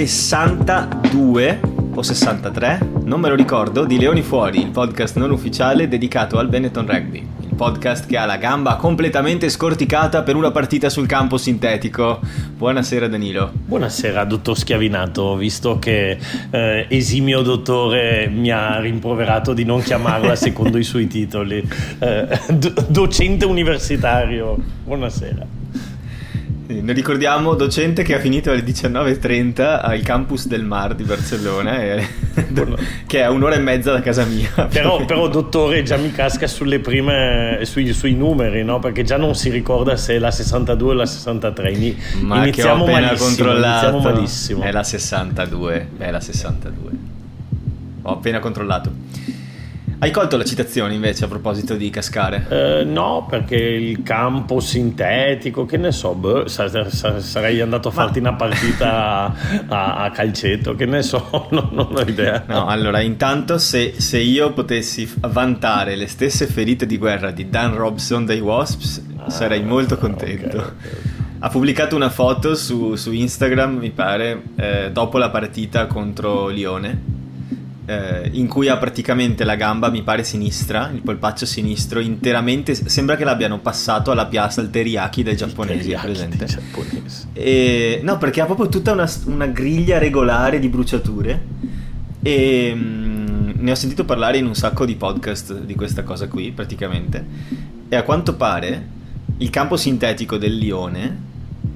puntata 62 o 63, non me lo ricordo, di Leoni Fuori, il podcast non ufficiale dedicato al Benetton Rugby. Il podcast che ha la gamba completamente scorticata per una partita sul campo sintetico. Buonasera Danilo. Buonasera dottor Schiavinato, visto che eh, esimio dottore mi ha rimproverato di non chiamarla secondo i suoi titoli. Eh, docente universitario, buonasera. Ne ricordiamo docente che ha finito alle 19.30 al campus del Mar di Barcellona, e, che è un'ora e mezza da casa mia. Però, però dottore, già mi casca sulle prime, sui, sui numeri, no? perché già non si ricorda se è la 62 o la 63. Ini, Ma iniziamo che ho malissimo, controllato. Malissimo. È la 62, è la 62. Ho appena controllato. Hai colto la citazione invece a proposito di cascare? Eh, no, perché il campo sintetico, che ne so, beh, sarei andato a farti una partita a, a, calcetto, che ne so, non, non ho idea. No, allora, intanto se, se, io potessi vantare le stesse ferite di guerra di Dan Robson dei Wasps, ah, sarei molto contento. Okay, okay. Ha pubblicato una foto su, su Instagram, mi pare, eh, dopo la partita contro Lione eh, in cui ha praticamente la gamba, mi pare sinistra, il polpaccio sinistro, interamente. Sembra che l'abbiano passato alla piazza al teriyaki dei giapponesi, presente? Giapponesi. E, no, perché ha proprio tutta una, una griglia regolare di bruciature. E mh, mm, ne ho sentito parlare in un sacco di podcast di questa cosa qui, praticamente. E a quanto pare il campo sintetico del lione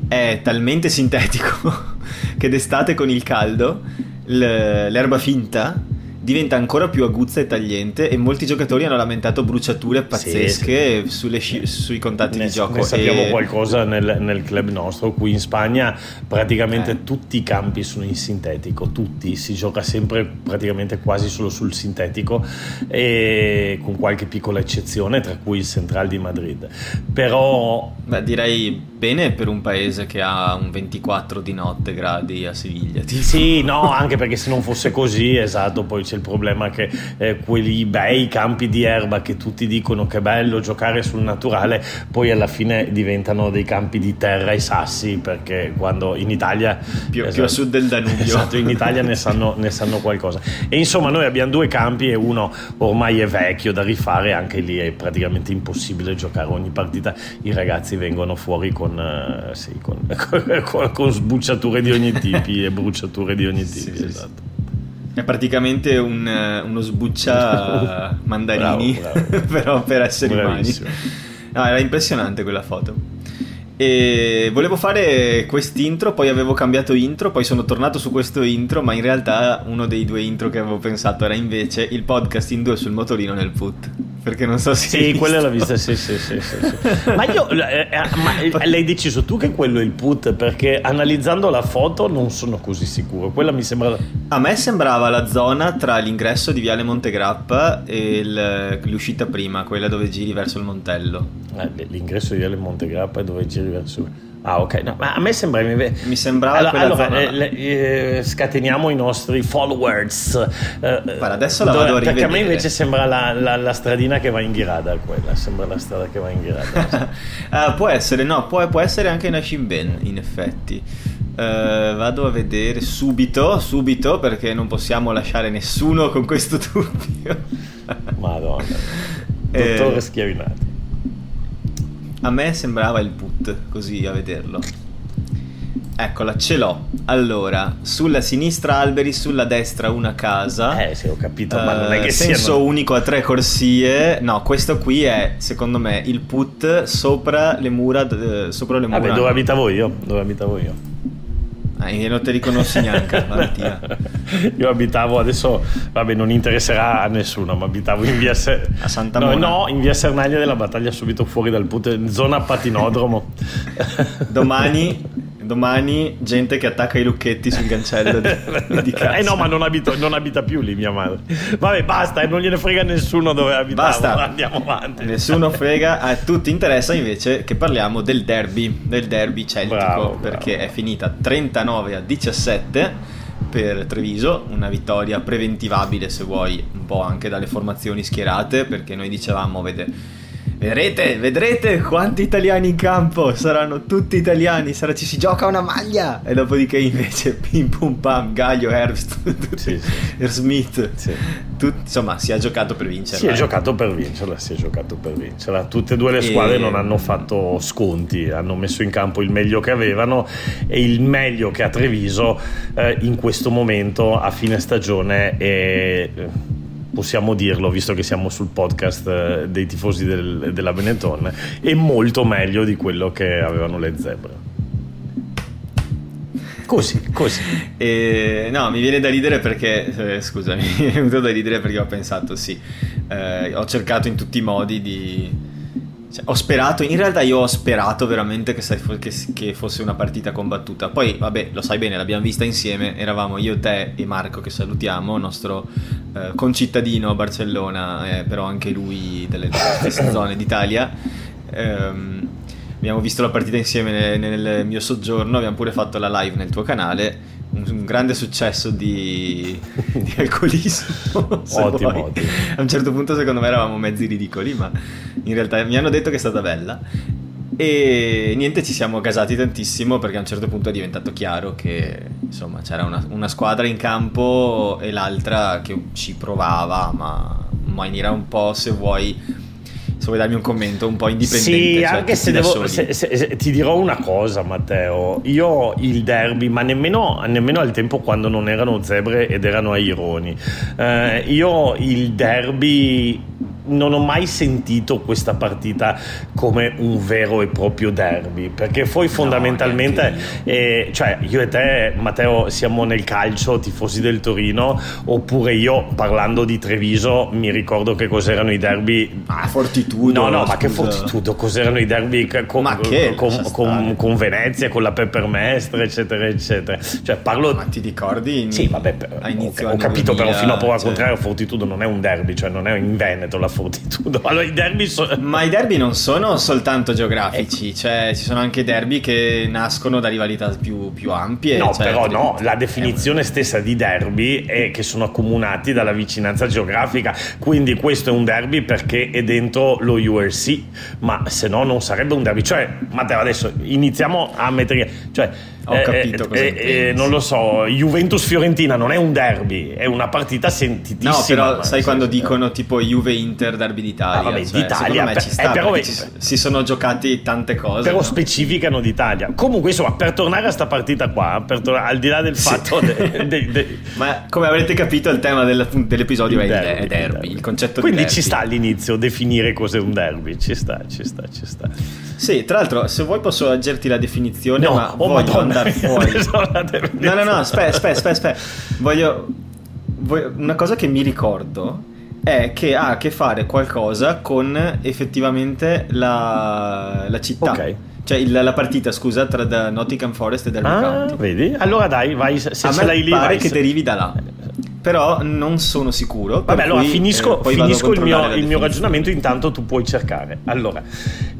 è talmente sintetico che d'estate con il caldo l'erba finta diventa ancora più aguzza e tagliente e molti giocatori hanno lamentato bruciature pazzesche sì, sì. Sci- sui contatti ne, di gioco. Ne sappiamo e... qualcosa nel, nel, club nostro, qui in Spagna praticamente eh. tutti i campi sono in sintetico, tutti, si gioca sempre praticamente quasi solo sul sintetico e con qualche piccola eccezione tra cui il Central di Madrid. Però... Beh, direi bene per un paese che ha un 24 di notte gradi a Siviglia. Tipo. Sì, no, anche perché se non fosse così, esatto, poi c'è il problema che eh, quelli bei campi di erba che tutti dicono che è bello giocare sul naturale, poi alla fine diventano dei campi di terra e sassi, perché quando in Italia... Più, esatto, più a sud del Danubio. Esatto, in Italia ne sanno, ne sanno qualcosa. E insomma noi abbiamo due campi e uno ormai è vecchio da rifare, anche lì è praticamente impossibile giocare ogni partita, i ragazzi vengono fuori con eh, sì, con, con, con, sbucciature di ogni tipo e bruciature di ogni tipo. Sì, esatto. È praticamente un, eh, uno sbuccia mandarini, bravo, bravo. però per esseri Bravissimo. umani. No, era impressionante quella foto. E volevo fare quest'intro, poi avevo cambiato intro, poi sono tornato su questo intro, ma in realtà uno dei due intro che avevo pensato era invece il podcast in due sul motorino nel put. Perché non so se. Sì, quella l'ho vista, sì, sì, sì. sì, sì. ma io. Eh, eh ma l'hai deciso tu che quello è il put? Perché analizzando la foto non sono così sicuro. Quella mi sembra. A me sembrava la zona tra l'ingresso di Viale Montegrappa e il, l'uscita prima, quella dove giri verso il Montello. Eh, l'ingresso di Viale Montegrappa è dove giri verso. Ah, ok. No, ma a me sembra. Mi sembrava. Allora, allora eh, le, eh, scateniamo i nostri followers. Eh, Guarda, adesso la dove, vado a rivedere. Perché a me invece sembra la, la, la, stradina che va in Ghirada. Quella sembra la strada che va in Ghirada. uh, può essere, no, può, può essere anche in Ashimben, in effetti. Uh, vado a vedere subito, subito, perché non possiamo lasciare nessuno con questo dubbio. Madonna. Dottore eh, Schiavinato. A me sembrava il put, così a vederlo. Eccola, ce l'ho. Allora, sulla sinistra alberi, sulla destra una casa. Eh, sì, ho capito, uh, ma non è che senso siano... unico a tre corsie. No, questo qui è, secondo me, il put sopra le mura. Uh, sopra le mura. Vabbè, dove abitavo io? Dove abitavo io? Ah, non te riconosci neanche Valentina. Io abitavo adesso, vabbè, non interesserà a nessuno, ma abitavo in via Se- a Santa no, no, in via Sernaglia della battaglia, subito fuori dal put, zona patinodromo. Domani Domani gente che attacca i lucchetti sul cancello di, di casa. Eh no, ma non, abito, non, abita più lì mia madre. Vabbè, basta, e non gliene frega nessuno dove abitavo. Basta. Andiamo avanti. Nessuno frega, a tutti interessa invece che parliamo del derby, del derby celtico, bravo, perché bravo. è finita 39 a 17 per Treviso, una vittoria preventivabile se vuoi, un po' anche dalle formazioni schierate, perché noi dicevamo, vede Vedrete, vedrete quanti italiani in campo, saranno tutti italiani, sarà, ci si gioca una maglia e dopodiché invece pim pum pam, Gaglio, Herbst, sì, sì. Smith, sì. Tut, insomma si è giocato per vincerla. Si è giocato per vincerla, si è giocato per vincerla. Tutte e due le squadre e... non hanno fatto sconti, hanno messo in campo il meglio che avevano e il meglio che ha Treviso eh, in questo momento a fine stagione è possiamo dirlo visto che siamo sul podcast eh, dei tifosi del, della Benetton, è molto meglio di quello che avevano le zebre. Così, così. E, no, mi viene da ridere perché, eh, scusami, mi è venuto da ridere perché ho pensato, sì, eh, ho cercato in tutti i modi di cioè, ho sperato, in realtà io ho sperato veramente che, che, che, fosse una partita combattuta. Poi, vabbè, lo sai bene, l'abbiamo vista insieme. Eravamo io, te e Marco, che salutiamo, nostro eh, concittadino a Barcellona, eh, però anche lui delle stesse zone d'Italia. Ehm, abbiamo visto la partita insieme nel, nel mio soggiorno, abbiamo pure fatto la live nel tuo canale un, grande successo di, di alcolismo. ottimo, ottimo. A un certo punto secondo me eravamo mezzi ridicoli, ma in realtà mi hanno detto che è stata bella. E niente, ci siamo gasati tantissimo perché a un certo punto è diventato chiaro che insomma c'era una, una squadra in campo e l'altra che ci provava, ma in maniera un po' se vuoi se vuoi darmi un commento un po' indipendente. Sì, cioè, anche se, devo, se, se, se, ti dirò una cosa, Matteo. Io il derby, ma nemmeno, nemmeno al tempo quando non erano zebre ed erano aironi. Eh, io il derby non ho mai sentito questa partita come un vero e proprio derby perché poi fondamentalmente no, eh, cioè io e te Matteo siamo nel calcio tifosi del Torino oppure io parlando di Treviso mi ricordo che cos'erano i derby ah fortitudo no no scusa. ma che fortitudo cos'erano i derby con, che, con, con, con, Venezia con la Peppermestre eccetera eccetera. Cioè parlo ma ti ricordi sì vabbè inizio ho, ho capito 2000, però fino a prova cioè... contrario fortitudo non è un derby cioè non è in Veneto la fortitudo. Allora, i derby so- Ma i derby non sono soltanto geografici, ecco. cioè ci sono anche derby che nascono da rivalità più, più ampie. No, cioè, però no, la definizione stessa di derby è che sono accomunati dalla vicinanza geografica, quindi questo è un derby perché è dentro lo URC, ma se no non sarebbe un derby. Cioè, Matteo, adesso iniziamo a mettere... Cioè, ho eh, capito cosa eh, eh, Non lo so, Juventus-Fiorentina non è un derby, è una partita sentitissima. No, però sai quando dicono tipo Juve-Inter derby d'Italia? Ah, vabbè, cioè, d'Italia. Per, ci sta, però, si sono giocati tante cose. Però no? specificano d'Italia. Comunque, insomma, per tornare a questa partita qua, to- al di là del fatto... Sì. De- de- de- Ma come avrete capito il tema del, dell'episodio il è, derby, è, derby, il concetto Quindi di derby. ci sta all'inizio definire cos'è un derby, ci sta, ci sta, ci sta. Sì, tra l'altro, se vuoi posso aggerti la definizione, no, ma oh voglio Madonna, andare fuori. no, no, no, aspetta, aspetta, aspetta. Voglio, voglio, una cosa che mi ricordo è che ha a che fare qualcosa con effettivamente la, la città. Ok. Cioè il, la partita, scusa, tra Nottingham Forest e Derby ah, County. Vedi? Allora dai, vai. Se, a se me lì, pare vai, che se... derivi da là però non sono sicuro. Vabbè, allora cui, finisco, eh, finisco il, mio, il mio, ragionamento, intanto tu puoi cercare. Allora,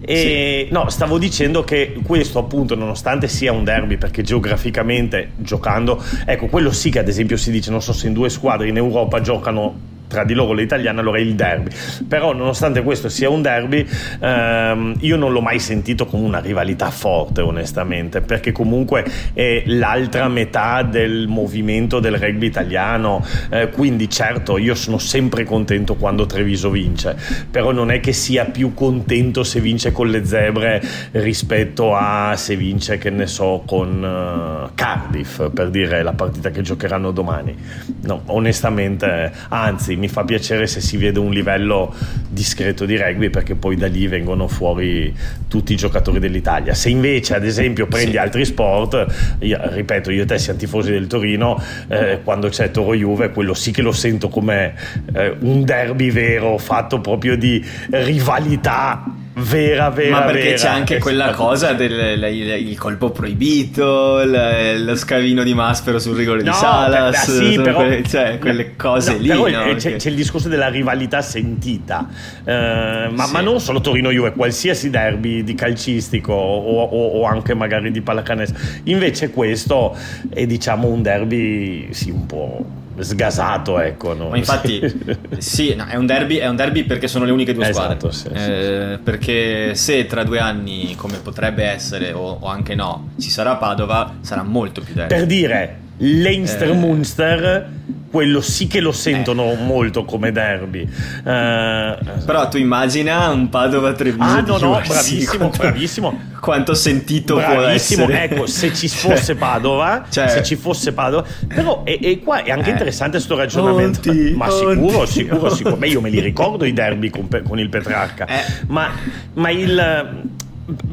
e, sì. no, stavo dicendo che questo, appunto, nonostante sia un derby, perché geograficamente giocando, ecco, quello sì che ad esempio si dice, non so se in due squadre in Europa giocano tra di loro le allora è il derby. Però, nonostante questo sia un derby, ehm, io non l'ho mai sentito come una rivalità forte, onestamente, perché comunque è l'altra metà del movimento del rugby italiano. Eh, quindi, certo, io sono sempre contento quando Treviso vince, però non è che sia più contento se vince con le zebre rispetto a se vince, che ne so, con uh, Cardiff, per dire la partita che giocheranno domani. No, onestamente, anzi, mi fa piacere se si vede un livello discreto di rugby perché poi da lì vengono fuori tutti i giocatori dell'Italia. Se invece ad esempio prendi sì. altri sport, io, ripeto, io e te siamo tifosi del Torino, eh, quando c'è Toro Juve, quello sì che lo sento come eh, un derby vero, fatto proprio di rivalità vera, vera. Ma perché vera. c'è anche quella cosa del il colpo proibito, lo scavino di Maspero sul rigore no, di Salas, per, sì, però, quelle, cioè, quelle cose no, lì. Però no? c'è, c'è, il discorso della rivalità sentita, eh, ma, sì. ma, non solo Torino-Juve, qualsiasi derby di calcistico o, o, o, anche magari di pallacanestro. Invece questo è diciamo un derby sì un po' sgasato, ecco. No? Ma infatti, sì, no, è, un derby, è, un derby, perché sono le uniche due esatto, squadre. Sì, eh, sì, perché se tra due anni, come potrebbe essere, o, o, anche no, ci sarà Padova, sarà molto più derby. Per dire, Leinster-Munster, eh. Quello sì che lo sentono eh. molto come derby. Eh, Però tu immagina un Padova-Treviso. Ah, no, no, bravissimo, quanto, bravissimo. Quanto sentito bravissimo, può essere. Ecco, se ci fosse cioè, Padova, cioè, se ci fosse Padova. Però, e, e qua è anche eh. interessante questo ragionamento. Onti, ma sicuro, onti. sicuro, sicuro. Beh, io me li ricordo i derby con, con il Petrarca. Eh. Ma, ma il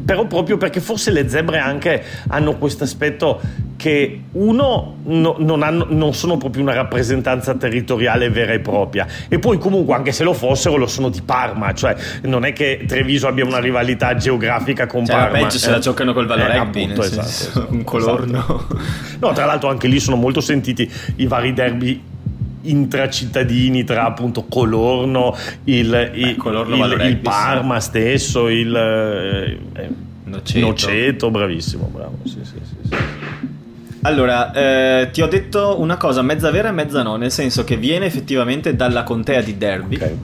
però proprio perché forse le zebre anche hanno questo aspetto che uno no, non, hanno, non, sono proprio una rappresentanza territoriale vera e propria. E poi comunque anche se lo fossero lo sono di Parma cioè non è che Treviso abbia una rivalità geografica con cioè, Parma peggio se la giocano col Valore eh, appunto, esatto, esatto, un colorno. esatto. no tra l'altro anche lì sono molto sentiti i vari derby intracittadini tra appunto Colorno, il, Beh, il, Colorno il, il Parma stesso, il eh, Noceto. Noceto. bravissimo, bravo. Sì, sì, sì, allora, eh, ti ho detto una cosa mezza vera e mezza no, nel senso che viene effettivamente dalla contea di Derby. Okay.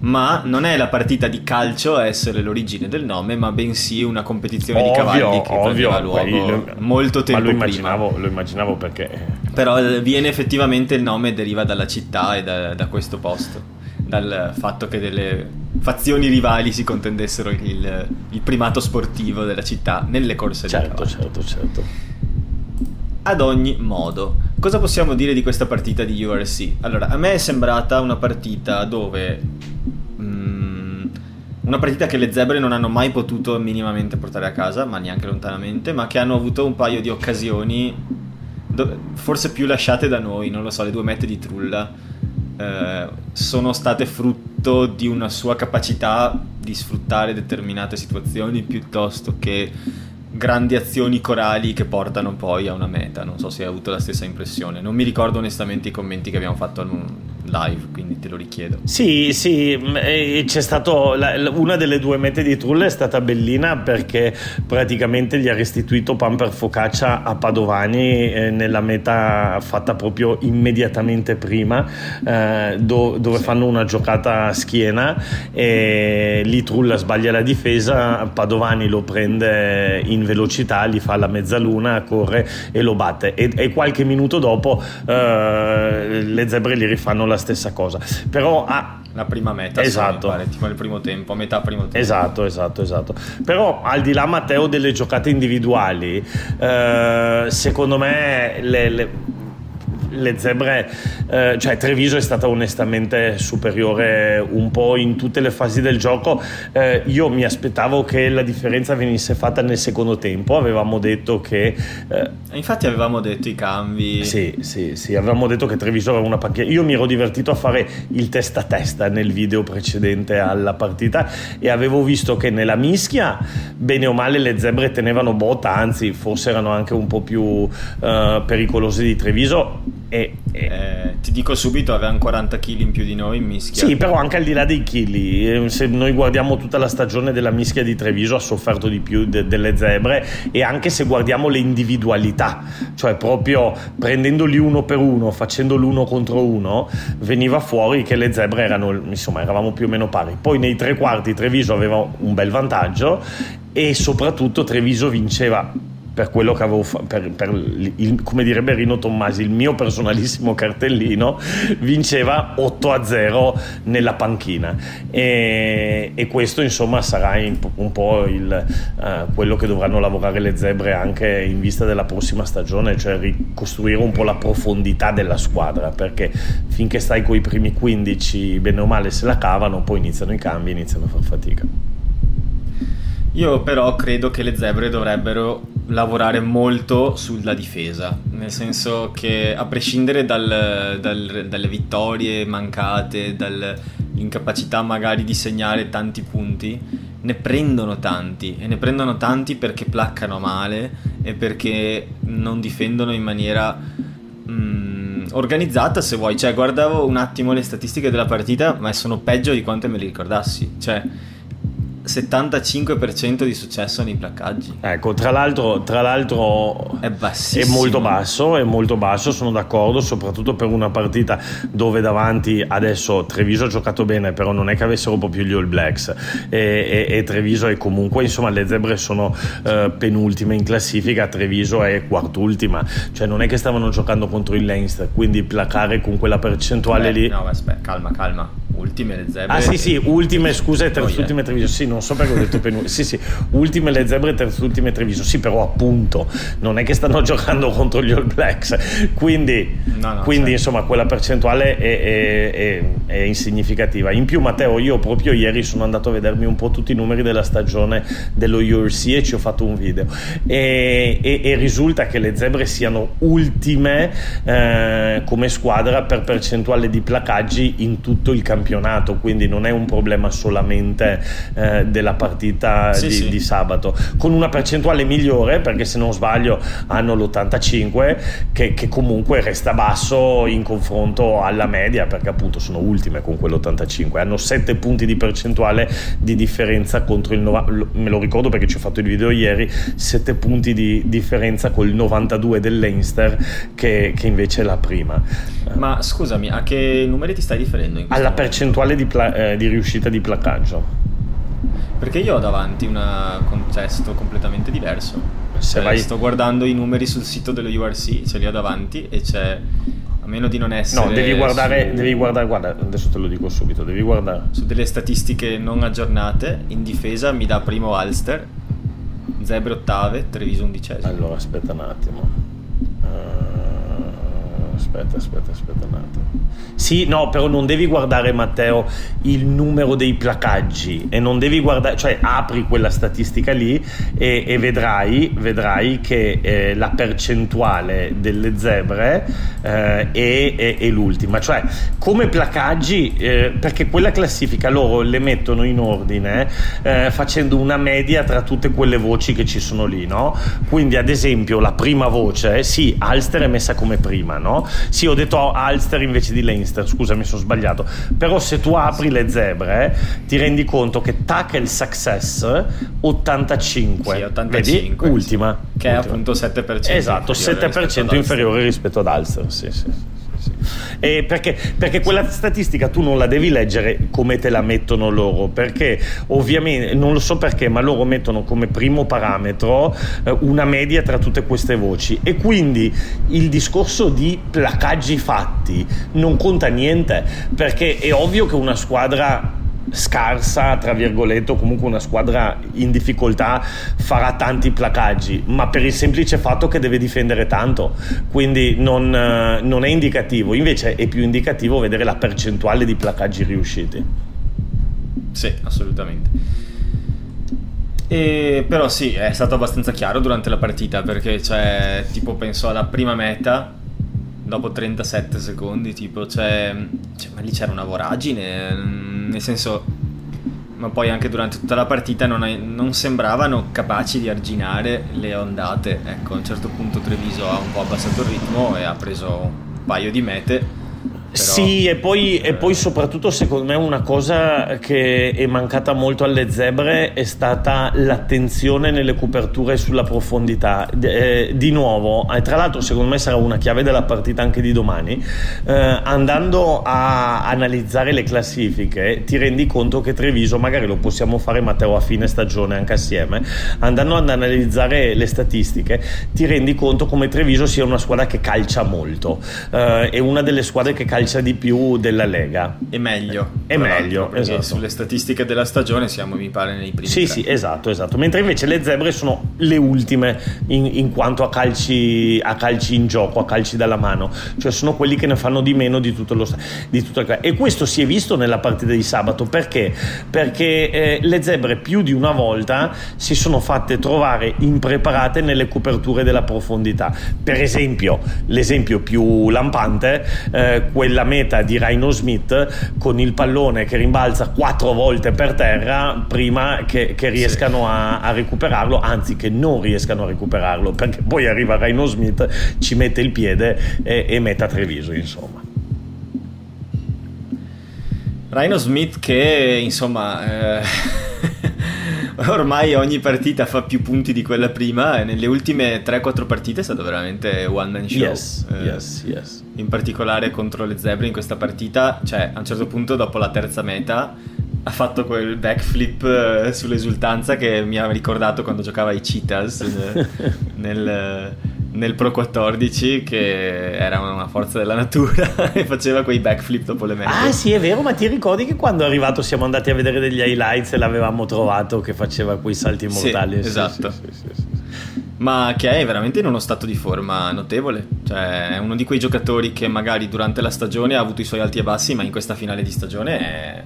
Ma non è la partita di calcio a essere l'origine del nome, ma bensì una competizione ovvio, di cavalli che prendeva luogo molto tempo ma lo immaginavo, prima. Lo immaginavo perché... Però eh, viene effettivamente il nome, deriva dalla città e da, da questo posto dal fatto che delle fazioni rivali si contendessero il, il primato sportivo della città nelle corse certo, di Certo, certo, Ad ogni modo, cosa possiamo dire di questa partita di URC? Allora, a me è sembrata una partita dove... Mm, una partita che le zebre non hanno mai potuto minimamente portare a casa, ma neanche lontanamente, ma che hanno avuto un paio di occasioni, forse più lasciate da noi, non lo so, le due mette di Trulla eh, sono state frutto di una sua capacità di sfruttare determinate situazioni piuttosto che grandi azioni corali che portano poi a una meta. Non so se hai avuto la stessa impressione. Non mi ricordo onestamente i commenti che abbiamo fatto live, quindi te lo richiedo. Sì, sì, c'è stato la, una delle due mete di Trulle è stata bellina perché praticamente gli ha restituito pan per focaccia a Padovani eh, nella meta fatta proprio immediatamente prima, eh, do, dove sì. fanno una giocata a schiena e lì Trulla sbaglia la difesa, Padovani lo prende in velocità, gli fa la mezzaluna, corre e lo batte e, e qualche minuto dopo eh, le zebre gli rifanno la stessa cosa. Però ha la prima meta, esatto. Pare, tipo nel primo tempo, a metà primo tempo. Esatto, esatto, esatto. Però al di là Matteo delle giocate individuali, eh, secondo me le, le le zebre, eh, cioè Treviso è stata onestamente superiore un po' in tutte le fasi del gioco. Eh, io mi aspettavo che la differenza venisse fatta nel secondo tempo, avevamo detto che... Eh, Infatti avevamo detto i cambi. Sì, sì, sì, avevamo detto che Treviso aveva una panchina. Io mi ero divertito a fare il testa a testa nel video precedente alla partita e avevo visto che nella mischia, bene o male, le zebre tenevano botta, anzi forse erano anche un po' più eh, pericolose di Treviso e, e... Eh, ti dico subito, avevano 40 kg in più di noi in mischia. Sì, però anche al di là dei chili, eh, se noi guardiamo tutta la stagione della mischia di Treviso ha sofferto di più de- delle zebre e anche se guardiamo le individualità, cioè proprio prendendoli uno per uno, facendo l'uno contro uno, veniva fuori che le zebre erano, insomma, eravamo più o meno pari. Poi nei tre quarti Treviso aveva un bel vantaggio e soprattutto Treviso vinceva per quello che avevo fatto, per, per il, come direbbe Rino Tommasi, il mio personalissimo cartellino, vinceva 8 a 0 nella panchina. E, e questo insomma sarà in, un po' il, uh, quello che dovranno lavorare le zebre anche in vista della prossima stagione, cioè ricostruire un po' la profondità della squadra, perché finché stai con i primi 15, bene o male se la cavano, poi iniziano i cambi, iniziano a far fatica. Io però credo che le zebre dovrebbero lavorare molto sulla difesa, nel senso che a prescindere dal, dal, dalle vittorie mancate, dall'incapacità magari di segnare tanti punti, ne prendono tanti e ne prendono tanti perché placcano male e perché non difendono in maniera mm, organizzata se vuoi, cioè guardavo un attimo le statistiche della partita ma sono peggio di quanto me le ricordassi, cioè 75% di successo nei placcaggi. Ecco, tra l'altro, tra l'altro è, è, molto basso, è molto basso, sono d'accordo, soprattutto per una partita dove davanti adesso Treviso ha giocato bene, però non è che avessero proprio gli All Blacks e, e, e Treviso è comunque, insomma, le zebre sono uh, penultime in classifica, Treviso è quartultima, cioè non è che stavano giocando contro il Leinster, quindi placare con quella percentuale Beh, lì... No, aspetta, calma, calma ultime le zebre. Ah sì sì, ultime scuse e terzultime Treviso. Sì, non so perché ho detto penultime. Sì sì, ultime le zebre terzultime Treviso. Sì, però appunto, non è che stanno giocando contro gli All Blacks. Quindi, no, no, quindi certo. insomma, quella percentuale è, è, è, è, insignificativa. In più Matteo, io proprio ieri sono andato a vedermi un po' tutti i numeri della stagione dello URC e ci ho fatto un video. E, e, e risulta che le zebre siano ultime eh, come squadra per percentuale di placaggi in tutto il campionato campionato, quindi non è un problema solamente eh, della partita sì, di, sì. di, sabato, con una percentuale migliore perché se non sbaglio hanno l'85 che, che, comunque resta basso in confronto alla media perché appunto sono ultime con quell'85, hanno 7 punti di percentuale di differenza contro il 90, me lo ricordo perché ci ho fatto il video ieri, 7 punti di differenza col 92 del Leinster che, che invece è la prima. Ma scusami, a che numeri ti stai riferendo? Alla momento? percentuale di, pla- eh, di, riuscita di placcaggio. Perché io ho davanti un contesto completamente diverso. Cioè, vai... Sto guardando i numeri sul sito dello URC, ce li ho davanti e c'è a meno di non essere. No, devi guardare, su, devi guardare, guarda, adesso te lo dico subito, devi guardare. Su delle statistiche non aggiornate, in difesa mi dà primo Ulster, Zebre ottave, Treviso undicesimo. Allora, aspetta un attimo. Uh, aspetta, aspetta, aspetta un attimo. Sì, no, però non devi guardare, Matteo, il numero dei placaggi e non devi guardare, cioè apri quella statistica lì e, e vedrai, vedrai, che eh, la percentuale delle zebre eh, è, è, è, l'ultima. Cioè, come placaggi, eh, perché quella classifica loro le mettono in ordine eh, facendo una media tra tutte quelle voci che ci sono lì, no? Quindi, ad esempio, la prima voce, sì, Alster è messa come prima, no? Sì, ho detto Alster invece di Leinster Leinster, scusa mi sono sbagliato, però se tu apri le zebre ti rendi conto che Tackle Success 85, sì, 85 vedi? Ultima. Che è appunto 7%. Esatto, inferiore 7% rispetto inferiore rispetto ad Ulster, sì sì. E perché, perché quella statistica tu non la devi leggere come te la mettono loro, perché ovviamente non lo so perché, ma loro mettono come primo parametro eh, una media tra tutte queste voci. E quindi il discorso di placaggi fatti non conta niente, perché è ovvio che una squadra scarsa, tra virgolette, o comunque una squadra in difficoltà farà tanti placaggi, ma per il semplice fatto che deve difendere tanto, quindi non, eh, non è indicativo, invece è più indicativo vedere la percentuale di placaggi riusciti. Sì, assolutamente. E, però sì, è stato abbastanza chiaro durante la partita perché cioè, tipo penso alla prima meta dopo 37 secondi, tipo, cioè, cioè, ma lì c'era una voragine, mm, nel senso, ma poi anche durante tutta la partita non, è, non, sembravano capaci di arginare le ondate. Ecco, a un certo punto Treviso ha un po' abbassato il ritmo e ha preso un paio di mete Sì, e poi, e poi, soprattutto secondo me una cosa che è mancata molto alle zebre è stata l'attenzione nelle coperture sulla profondità. Eh, di nuovo, e tra l'altro secondo me sarà una chiave della partita anche di domani, eh, andando a analizzare le classifiche ti rendi conto che Treviso, magari lo possiamo fare Matteo a fine stagione anche assieme, andando ad analizzare le statistiche ti rendi conto come Treviso sia una squadra che calcia molto, eh, è una delle squadre che calcia calcia di più della Lega. È meglio. È meglio, esatto. Sulle statistiche della stagione siamo, mi pare, nei primi Sì, tre. sì, esatto, esatto. Mentre invece le zebre sono le ultime in, in quanto a calci, a calci, in gioco, a calci dalla mano. Cioè sono quelli che ne fanno di meno di tutto lo di tutto il... E questo si è visto nella partita di sabato. Perché? Perché eh, le zebre più di una volta si sono fatte trovare impreparate nelle coperture della profondità. Per esempio, l'esempio più lampante, eh, quello quella meta di Rhino Smith con il pallone che rimbalza quattro volte per terra prima che, che riescano sì. a, a, recuperarlo, anzi che non riescano a recuperarlo, perché poi arriva Rhino Smith, ci mette il piede e, e mette a Treviso, insomma. Rhino Smith che insomma... Eh ormai ogni partita fa più punti di quella prima e nelle ultime 3-4 partite è stato veramente one man show. Yes, eh, yes, yes. In particolare contro le zebre in questa partita, cioè a un certo punto dopo la terza meta ha fatto quel backflip eh, sull'esultanza che mi ha ricordato quando giocava ai Cheetahs nel, nel nel Pro 14 che era una forza della natura e faceva quei backflip dopo le mete. Ah sì è vero, ma ti ricordi che quando è arrivato siamo andati a vedere degli highlights e l'avevamo trovato che faceva quei salti mortali? Sì, esatto. Sì, sì, ma che è veramente in uno stato di forma notevole. Cioè, è uno di quei giocatori che magari durante la stagione ha avuto i suoi alti e bassi, ma in questa finale di stagione è.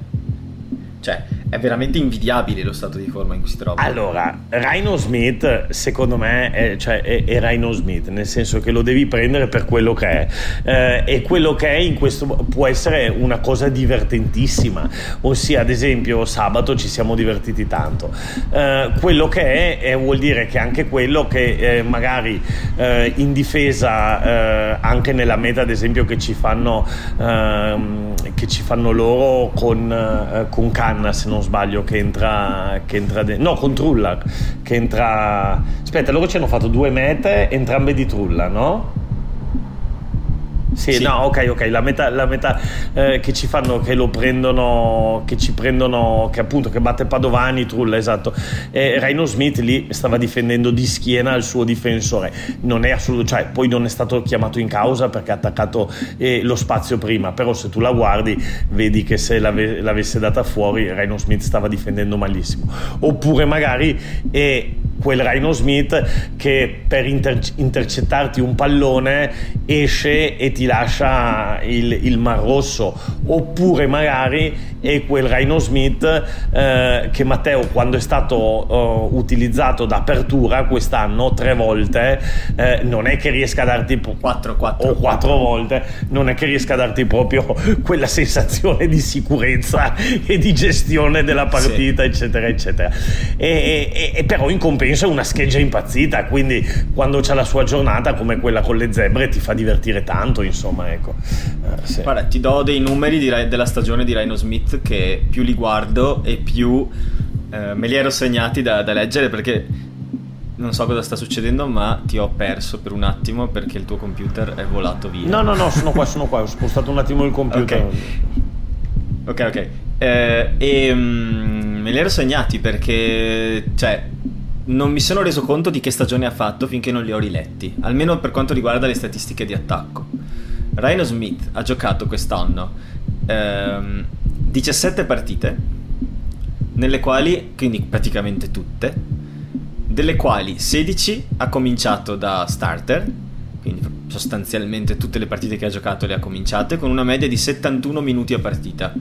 Cioè, è veramente invidiabile lo stato di forma in cui si trova. Allora, Rhino Smith, secondo me, è, cioè, è, è Rhino Smith, nel senso che lo devi prendere per quello che è. Eh, e quello che è in questo può essere una cosa divertentissima. Ossia, ad esempio, sabato ci siamo divertiti tanto. Eh, quello che è, vuol dire che anche quello che eh, magari eh, in difesa, eh, anche nella meta, ad esempio, che ci fanno, ehm, che ci fanno loro con, eh, con Canna, se non sbaglio, che entra, che entra de- no, con Trulla, che entra... Aspetta, loro ci hanno fatto due mete, entrambe di Trulla, no? Sì, sì, no, ok, ok, la metà, la metà eh, che ci fanno, che lo prendono, che ci prendono, che appunto, che batte Padovani, Trulla, esatto. E Rhino Smith lì stava difendendo di schiena il suo difensore. Non è assoluto, cioè, poi non è stato chiamato in causa perché ha attaccato eh, lo spazio prima, però se tu la guardi vedi che se l'ave, l'avesse data fuori Rhino Smith stava difendendo malissimo. Oppure magari è quel Rhino Smith che per inter- intercettarti un pallone esce e ti lascia il, il Mar Rosso. Oppure magari è quel Rhino Smith eh, che Matteo quando è stato uh, utilizzato d'apertura quest'anno tre volte eh, non è che riesca a darti 4, 4, o quattro volte non è che riesca a darti proprio quella sensazione di sicurezza e di gestione della partita sì. eccetera eccetera e, e, e, però in compenso è una scheggia impazzita quindi quando c'è la sua giornata come quella con le zebre ti fa divertire tanto insomma ecco eh, sì. guarda ti do dei numeri di, della stagione di Rhino Smith che più li guardo e più eh, me li ero segnati da, da leggere perché non so cosa sta succedendo, ma ti ho perso per un attimo perché il tuo computer è volato via. No, no, no, sono qua, sono qua. Ho spostato un attimo il computer. Ok, ok. okay. Eh, e um, me li ero segnati perché, cioè, non mi sono reso conto di che stagione ha fatto finché non li ho riletti. Almeno per quanto riguarda le statistiche di attacco. Rhino Smith ha giocato quest'anno. Ehm, 17 partite, nelle quali, quindi praticamente tutte, delle quali 16 ha cominciato da starter, quindi sostanzialmente tutte le partite che ha giocato le ha cominciate, con una media di 71 minuti a partita.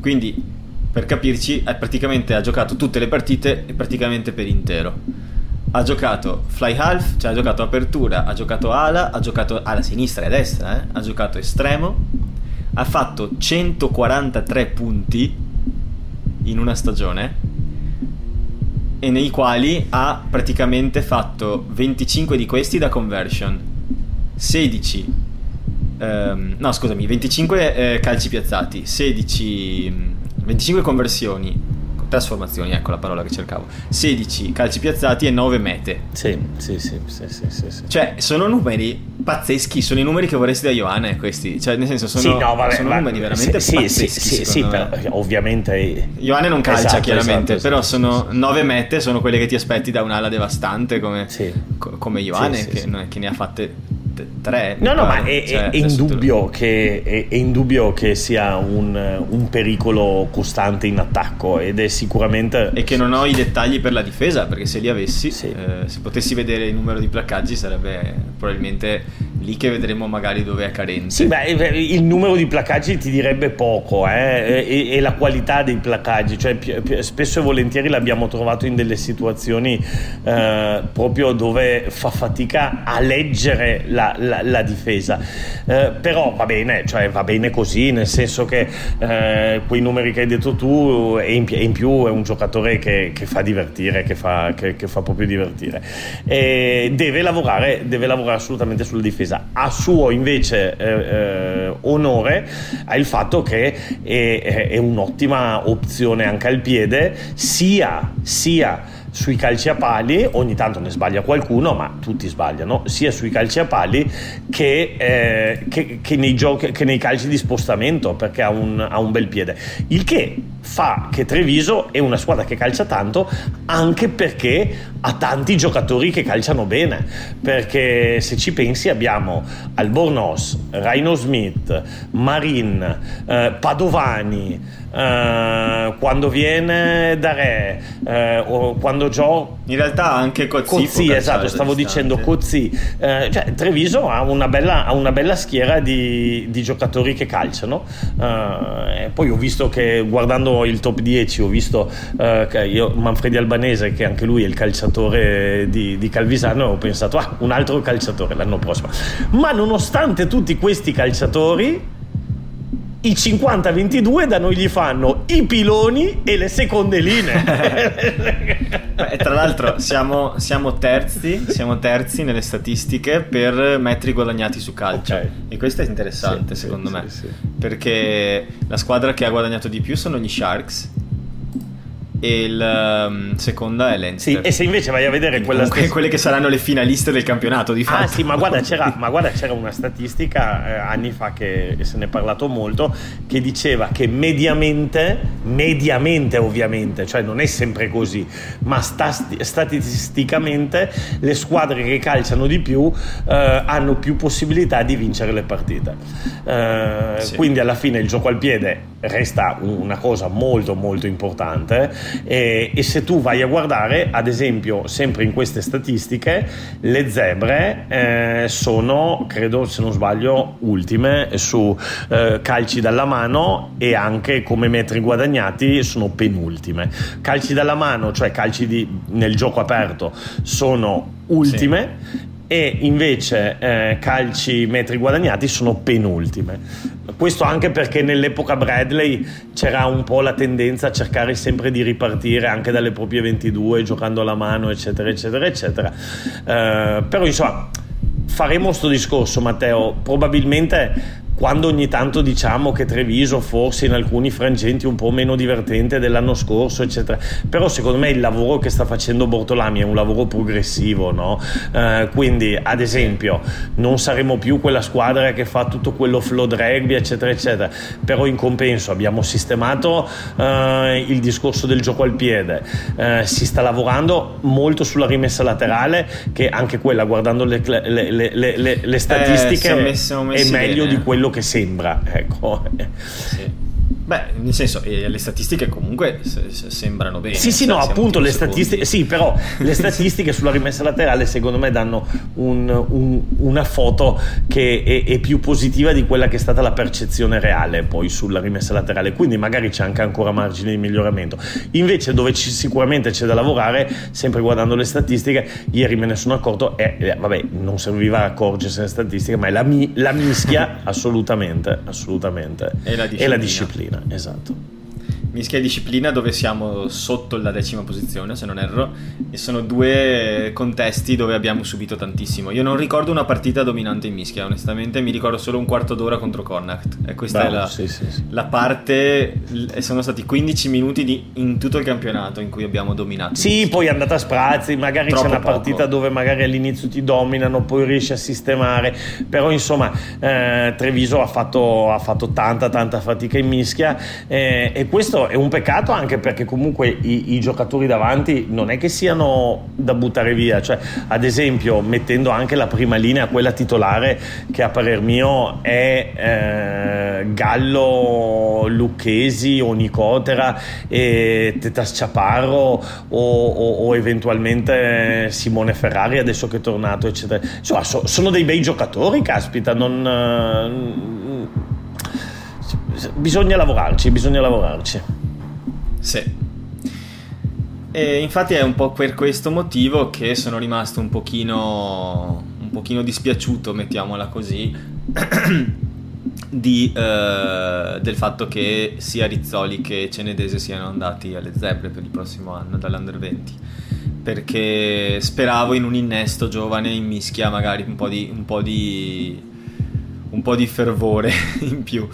Quindi, per capirci, praticamente ha giocato tutte le partite praticamente per intero. Ha giocato fly half, cioè ha giocato apertura, ha giocato ala, ha giocato ala sinistra e destra, eh? ha giocato estremo, ha fatto 143 punti in una stagione e nei quali ha praticamente fatto 25 di questi da conversion, 16 ehm, no scusami, 25 eh, calci piazzati, 16 25 conversioni trasformazioni, ecco la parola che cercavo. 16 calci piazzati e 9 mete. Sì, sì, sì, sì, sì, sì, sì. Cioè, sono numeri pazzeschi, sono i numeri che vorresti da Ioane questi. Cioè, nel senso, sono, sì, no, vabbè, sono numeri veramente sì, pazzeschi. Sì, sì, sì però, ovviamente. Ioane non calcia, esatto, chiaramente, esatto, però sono 9 mette, sono quelle che ti aspetti da un'ala devastante come, come Ioane, che, che ne ha fatte tre. No, no, ma è, cioè, è, indubbio che, è, è, indubbio che, sia un, un, pericolo costante in attacco ed è sicuramente... E che non ho i dettagli per la difesa, perché se li avessi, sì. eh, se potessi vedere il numero di placcaggi sarebbe probabilmente lì che vedremo magari dove è carente. Sì, beh, il numero di placcaggi ti direbbe poco, eh, e, e, la qualità dei placcaggi, cioè spesso e volentieri l'abbiamo trovato in delle situazioni eh, proprio dove fa fatica a leggere la, la, la difesa. Eh, però va bene, cioè va bene così, nel senso che eh, quei numeri che hai detto tu e in, in più è un giocatore che, che fa divertire, che fa, che, che fa proprio divertire. E deve lavorare, deve lavorare assolutamente sulla difesa A suo invece eh, eh, onore ha il fatto che è, è, un'ottima opzione anche al piede, sia, sia sui calci a pali, ogni tanto ne sbaglia qualcuno, ma tutti sbagliano, sia sui calci a pali che, eh, che, che, nei, giochi, che nei, calci di spostamento, perché ha un, ha un bel piede. Il che fa che Treviso è una squadra che calcia tanto anche perché ha tanti giocatori che calciano bene perché se ci pensi abbiamo Albornoz, Rhino Smith, Marin, eh, Padovani eh, quando viene da Re eh, o quando gioca in realtà anche Cozzi Cozzi esatto stavo dicendo Cozzi. Eh, cioè, Treviso ha una bella, ha una bella schiera di, di, giocatori che calciano. Eh, poi ho visto che guardando il top 10 ho visto eh, io, Manfredi Albanese che anche lui è il calciatore di, di Calvisano e ho pensato ah un altro calciatore l'anno prossimo. Ma nonostante tutti questi calciatori i 50-22 da noi gli fanno i piloni e le seconde linee. Beh, tra l'altro siamo, siamo, terzi, siamo, terzi, nelle statistiche per metri guadagnati su calcio. Okay. E questo è interessante sì, secondo sì, me. Sì, perché la squadra che ha guadagnato di più sono gli Sharks e il um, seconda è Leinster. Sì, e se invece vai a vedere stessa... quelle che saranno le finaliste del campionato di ah, fatto. Ah sì, ma guarda c'era, ma guarda, c'era una statistica eh, anni fa che se ne è parlato molto che diceva che mediamente, mediamente ovviamente, cioè non è sempre così, ma sta, statisticamente le squadre che calciano di più eh, hanno più possibilità di vincere le partite. Eh, sì. Quindi alla fine il gioco al piede resta una cosa molto molto importante e, e, se tu vai a guardare ad esempio sempre in queste statistiche le zebre eh, sono credo se non sbaglio ultime su eh, calci dalla mano e anche come metri guadagnati sono penultime. Calci dalla mano cioè calci di, nel gioco aperto sono ultime. Sì e invece eh, calci metri guadagnati sono penultime. Questo anche perché nell'epoca Bradley c'era un po' la tendenza a cercare sempre di ripartire anche dalle proprie 22 giocando alla mano eccetera eccetera eccetera. Eh, però insomma faremo questo discorso Matteo, probabilmente quando ogni tanto diciamo che Treviso forse in alcuni frangenti un po' meno divertente dell'anno scorso, eccetera. Però secondo me il lavoro che sta facendo Bortolami è un lavoro progressivo, no? Eh, quindi, ad esempio, non saremo più quella squadra che fa tutto quello flow rugby, eccetera, eccetera. Però in compenso abbiamo sistemato eh, il discorso del gioco al piede, eh, si sta lavorando molto sulla rimessa laterale, che anche quella, guardando le, le, le, le statistiche, eh, messo è meglio bene. di quello quello che sembra. Ecco. Sì. Beh, nel senso, eh, le statistiche comunque se, se sembrano bene. Sì, sì, no, appunto le statistiche, sì, però le statistiche sulla rimessa laterale secondo me danno un, un, una foto che è, è, più positiva di quella che è stata la percezione reale poi sulla rimessa laterale, quindi magari c'è anche ancora margine di miglioramento. Invece dove ci, sicuramente c'è da lavorare, sempre guardando le statistiche, ieri me ne sono accorto, e eh, vabbè, non serviva accorgersi delle statistiche, ma è la, mi, la mischia assolutamente, assolutamente. E la disciplina. E la disciplina esatto mischia disciplina dove siamo sotto la decima posizione, se non erro, e sono due contesti dove abbiamo subito tantissimo. Io non ricordo una partita dominante in mischia, onestamente, mi ricordo solo un quarto d'ora contro Connacht. E questa Bravo, è la, sì, sì, sì. la, parte. Sono stati 15 minuti di, in tutto il campionato in cui abbiamo dominato. Sì, poi è andata a sprazzi, magari Troppo c'è una partita poco. dove magari all'inizio ti dominano, poi riesci a sistemare. Però insomma, eh, Treviso ha fatto, ha fatto, tanta, tanta fatica in mischia eh, e questo questo è un peccato anche perché comunque i, i, giocatori davanti non è che siano da buttare via, cioè ad esempio mettendo anche la prima linea, quella titolare che a parer mio è eh, Gallo, Lucchesi o Nicotera e Tetas Ciaparro o, o, o, eventualmente Simone Ferrari adesso che è tornato eccetera. Insomma so, sono dei bei giocatori, caspita, non bisogna lavorarci, bisogna lavorarci. Sì. E infatti è un po' per questo motivo che sono rimasto un pochino, un pochino dispiaciuto, mettiamola così, di, eh, del fatto che sia Rizzoli che Cenedese siano andati alle zebre per il prossimo anno dall'Under 20 perché speravo in un innesto giovane in mischia magari un po' di, un po di, un po di fervore in più.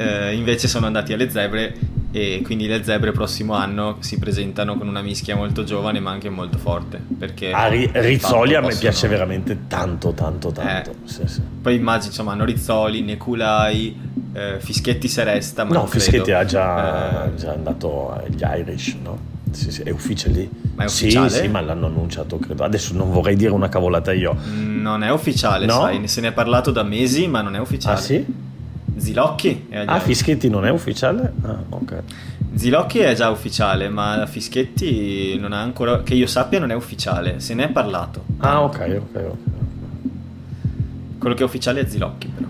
Eh, invece sono andati alle zebre e quindi le zebre prossimo anno si presentano con una mischia molto giovane ma anche molto forte perché a Ri- Rizzoli a me possono... piace veramente tanto tanto tanto eh, sì, sì. poi immagino insomma hanno Rizzoli, Neculai eh, Fischetti se resta no Fischetti ha già, eh, già andato agli Irish no? Sì, sì, è ufficiale Ma è ufficiale? Sì, sì, ma l'hanno annunciato, credo. Adesso non vorrei dire una cavolata io. Non è ufficiale, no? sai, se ne è parlato da mesi, ma non è ufficiale. Ah, sì? Zilocchi è Ah, Fischetti non è ufficiale? Ah, ok. Zilocchi è già ufficiale, ma Fischetti non ha ancora, che io sappia, non è ufficiale. Se ne è parlato. Ah, ok, ok, ok. Quello che è ufficiale è Zilocchi, però.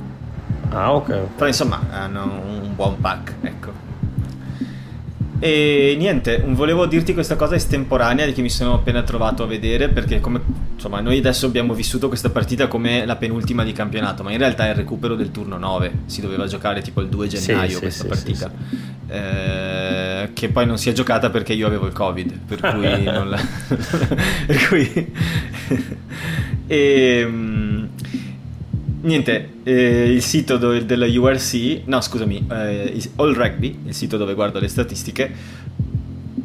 Ah, ok. okay. Però insomma, hanno un buon pack, ecco. E niente, volevo dirti questa cosa estemporanea di che mi sono appena trovato a vedere perché come insomma noi adesso abbiamo vissuto questa partita come la penultima di campionato, ma in realtà è il recupero del turno 9, si doveva giocare tipo il 2 gennaio sì, questa sì, partita. Sì, eh, che poi non si è giocata perché io avevo il Covid, per cui non la per cui e ehm, Niente, eh, il sito do- della URC, no scusami, eh, All Rugby, il sito dove guardo le statistiche,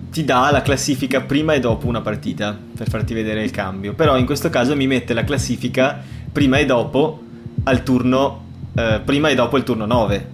ti dà la classifica prima e dopo una partita per farti vedere il cambio. Però in questo caso mi mette la classifica prima e dopo al turno, eh, prima e dopo il turno 9.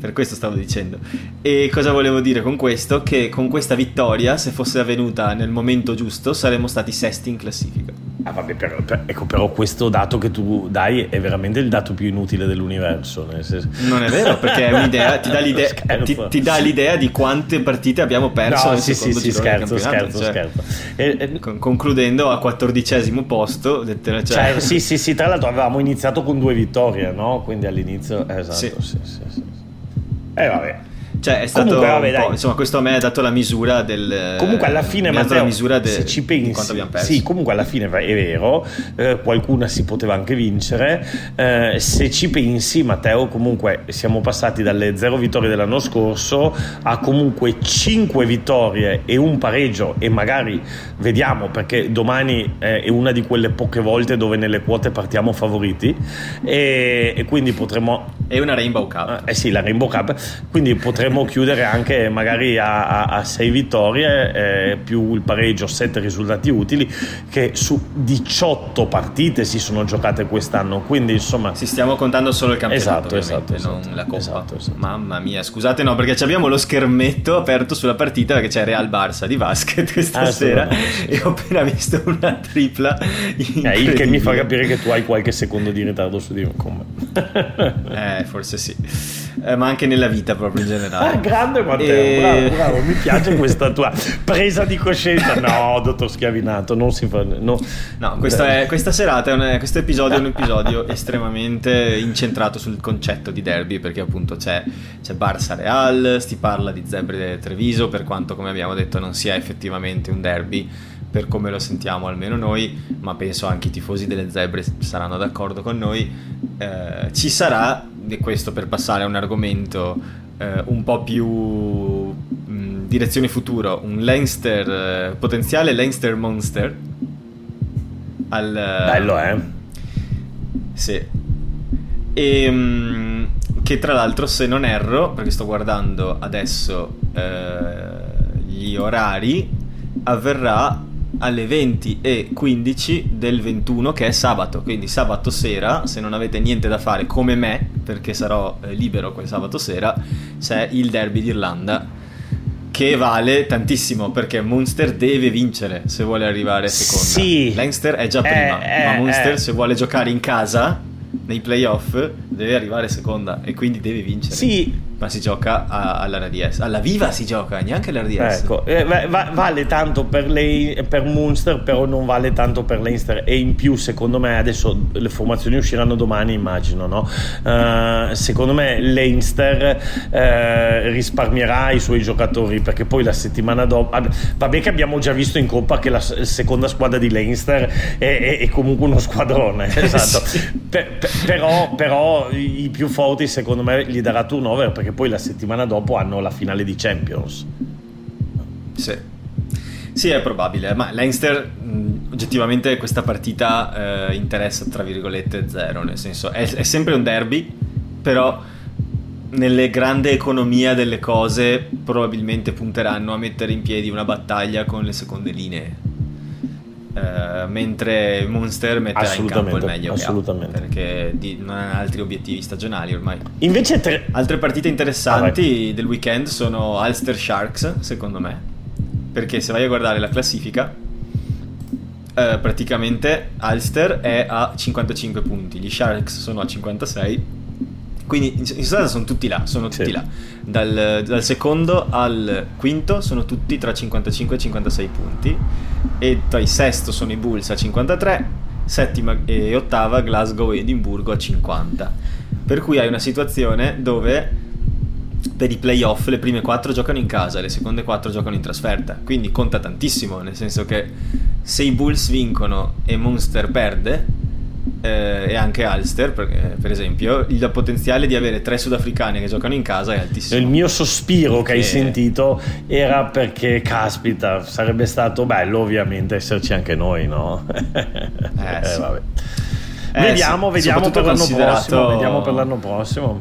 Per questo stavo dicendo. E cosa volevo dire con questo? Che con questa vittoria, se fosse avvenuta nel momento giusto, saremmo stati sesti in classifica. Ah, vabbè, però, per, ecco, però questo dato che tu dai è veramente il dato più inutile dell'universo. Non è vero, perché è un'idea, ti, dà l'idea, ti, ti, dà l'idea di quante partite abbiamo perso no, nel sì, sì, sì, scherzo, scherzo, cioè, scherzo. E, e, concludendo a quattordicesimo posto. Cioè... Cioè, sì, sì, sì, tra l'altro avevamo iniziato con due vittorie, no? Quindi all'inizio... Esatto, sì, sì, sì. sì. E eh, vabbè. Cioè, è stato Comunque, vabbè, insomma, questo a me ha dato la misura del. Comunque, alla fine, Matteo, la misura de, se ci pensi, di quanto abbiamo perso. Sì, comunque, alla fine è vero, eh, qualcuna si poteva anche vincere. Eh, se ci pensi, Matteo, comunque, siamo passati dalle zero vittorie dell'anno scorso a comunque 5 vittorie e un pareggio. E magari vediamo, perché domani è una di quelle poche volte dove nelle quote partiamo favoriti. E, e quindi potremo. E una Rainbow Cup. Eh sì, la Rainbow Cup. Quindi potremo potremmo chiudere anche magari a, a, a sei vittorie eh, più il pareggio, sette risultati utili che su 18 partite si sono giocate quest'anno. Quindi insomma... Si stiamo contando solo il campionato, esatto, esatto, non esatto, la Coppa. Esatto, esatto. Mamma mia, scusate no, perché abbiamo lo schermetto aperto sulla partita perché c'è Real Barça di basket questa ah, sera e ho appena visto una tripla. Eh, il che mi fa capire che tu hai qualche secondo di ritardo su di me. eh, forse sì. Eh, ma anche nella vita proprio in generale. Ah, grande Matteo, e... bravo, bravo, mi piace questa tua presa di coscienza. No, dottor Schiavinato, non si fa... No, no questa, è, questa serata, è un, questo episodio è un episodio estremamente incentrato sul concetto di derby, perché appunto c'è, c'è Barça Real, si parla di Zebre Treviso, per quanto come abbiamo detto non sia effettivamente un derby per come lo sentiamo almeno noi, ma penso anche i tifosi delle zebre saranno d'accordo con noi, eh, ci sarà, e questo per passare a un argomento eh, un po' più mh, direzione futuro, un Leinster, eh, potenziale Leinster Monster. Al, Bello, eh? Sì. E, mh, che tra l'altro, se non erro, perché sto guardando adesso eh, gli orari, avverrà alle 20 e 15 del 21 che è sabato quindi sabato sera se non avete niente da fare come me perché sarò eh, libero quel sabato sera c'è il derby d'Irlanda che vale tantissimo perché Munster deve vincere se vuole arrivare seconda sì. Leinster è già prima eh, ma eh, Munster eh. se vuole giocare in casa nei playoff deve arrivare seconda e quindi deve vincere sì ma si gioca a, all'RDS. Alla Viva si gioca, neanche all'RDS. Ecco, eh, va, vale tanto per, le, per Munster, però non vale tanto per Leinster. E in più, secondo me, adesso le formazioni usciranno domani, immagino, no? Uh, secondo me Leinster uh, risparmierà i suoi giocatori perché poi la settimana dopo... Vabbè che abbiamo già visto in Coppa che la seconda squadra di Leinster è, è, è comunque uno squadrone, esatto. per, per, però, però i più forti, secondo me, gli darà turnover perché poi la settimana dopo hanno la finale di Champions. Sì. Sì, è probabile, ma Leinster oggettivamente questa partita eh, interessa tra virgolette zero, nel senso è, è sempre un derby, però nelle grande economia delle cose probabilmente punteranno a mettere in piedi una battaglia con le seconde linee. Uh, mentre Monster metterà in campo il meglio assolutamente. Ha, perché di, non ha altri obiettivi stagionali ormai. Invece tre... altre partite interessanti ah, del weekend sono Ulster Sharks, secondo me. Perché se vai a guardare la classifica, uh, praticamente Ulster è a 55 punti, gli Sharks sono a 56 quindi in sostanza sono tutti là, sono tutti sì. là. Dal, dal, secondo al quinto sono tutti tra 55 e 56 punti. E poi sesto sono i Bulls a 53, settima e ottava Glasgow e Edimburgo a 50. Per cui hai una situazione dove per i playoff le prime quattro giocano in casa, le seconde quattro giocano in trasferta. Quindi conta tantissimo, nel senso che se i Bulls vincono e Munster perde, eh, e anche Ulster, per, eh, per, esempio, il potenziale di avere tre sudafricani che giocano in casa è altissimo. Il mio sospiro perché... che hai sentito era perché, caspita, sarebbe stato bello ovviamente esserci anche noi, no? Eh, eh, sì. vabbè. Eh, vediamo, sì. vediamo per l'anno prossimo. Vediamo per l'anno prossimo.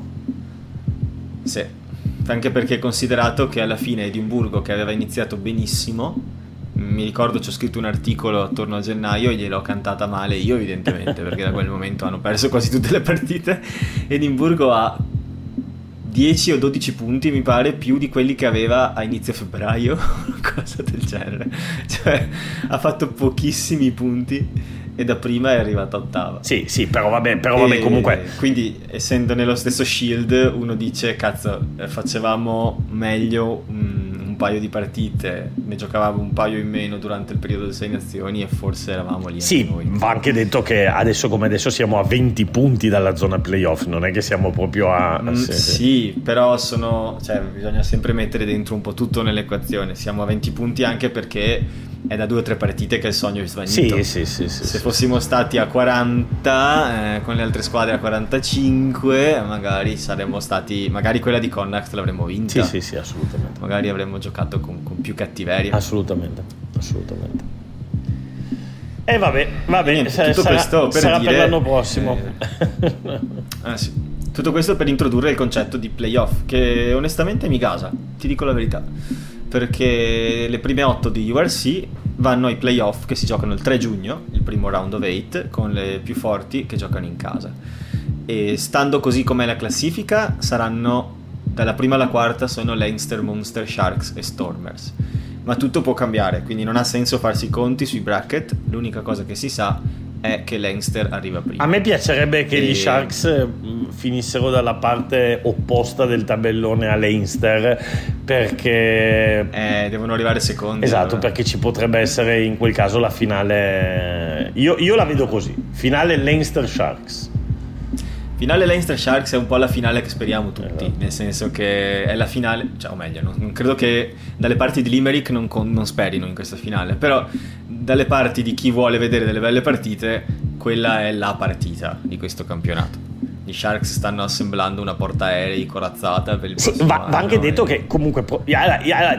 Sì, anche perché considerato che alla fine Edimburgo, che aveva iniziato benissimo, mi ricordo ci ho scritto un articolo attorno a gennaio e gliel'ho cantata male io evidentemente perché da quel momento hanno perso quasi tutte le partite. Edimburgo ha 10 o 12 punti mi pare più di quelli che aveva a inizio febbraio cosa del genere. Cioè ha fatto pochissimi punti e da prima è arrivata ottava. Sì sì però vabbè, però vabbè comunque quindi essendo nello stesso shield uno dice cazzo eh, facevamo meglio mh, paio di partite, ne giocavamo un paio in meno durante il periodo delle sei nazioni e forse eravamo lì. Sì, noi. va anche detto che adesso come adesso siamo a 20 punti dalla zona playoff, non è che siamo proprio a... Mm, sì, sì, però sono, cioè, bisogna sempre mettere dentro un po' tutto nell'equazione, siamo a 20 punti anche perché è da due o tre partite che il sogno è svanito. Sì, sì, sì, sì, Se fossimo stati a 40, eh, con le altre squadre a 45, magari saremmo stati. Magari quella di Connacht l'avremmo vinta. Sì, sì, sì, assolutamente. Magari avremmo giocato con, con più cattiveria. Assolutamente, assolutamente. E eh, vabbè, va bene, tutto sarà, questo per, sarà dire, per l'anno prossimo. Eh, ah, sì. Tutto questo per introdurre il concetto di playoff, che onestamente mi gasa, ti dico la verità perché le prime 8 di URC vanno ai playoff che si giocano il 3 giugno, il primo round of 8, con le più forti che giocano in casa. E stando così com'è la classifica, saranno dalla prima alla quarta sono Leinster, Munster, Sharks e Stormers. Ma tutto può cambiare, quindi non ha senso farsi i conti sui bracket, l'unica cosa che si sa è che Leinster arriva prima. A me piacerebbe che e... gli Sharks finissero dalla parte opposta del tabellone a Leinster perché eh, devono arrivare secondi esatto allora. perché ci potrebbe essere in quel caso la finale io, io la vedo così finale Leinster Sharks Finale Leinster Sharks è un po' la finale che speriamo tutti, esatto. nel senso che è la finale, cioè, o meglio, non, non credo che dalle parti di Limerick non, non, sperino in questa finale, però dalle parti di chi vuole vedere delle belle partite, quella è la partita di questo campionato. Gli Sharks stanno assemblando una portaerei corazzata per il sì, va, va, anche detto e... che comunque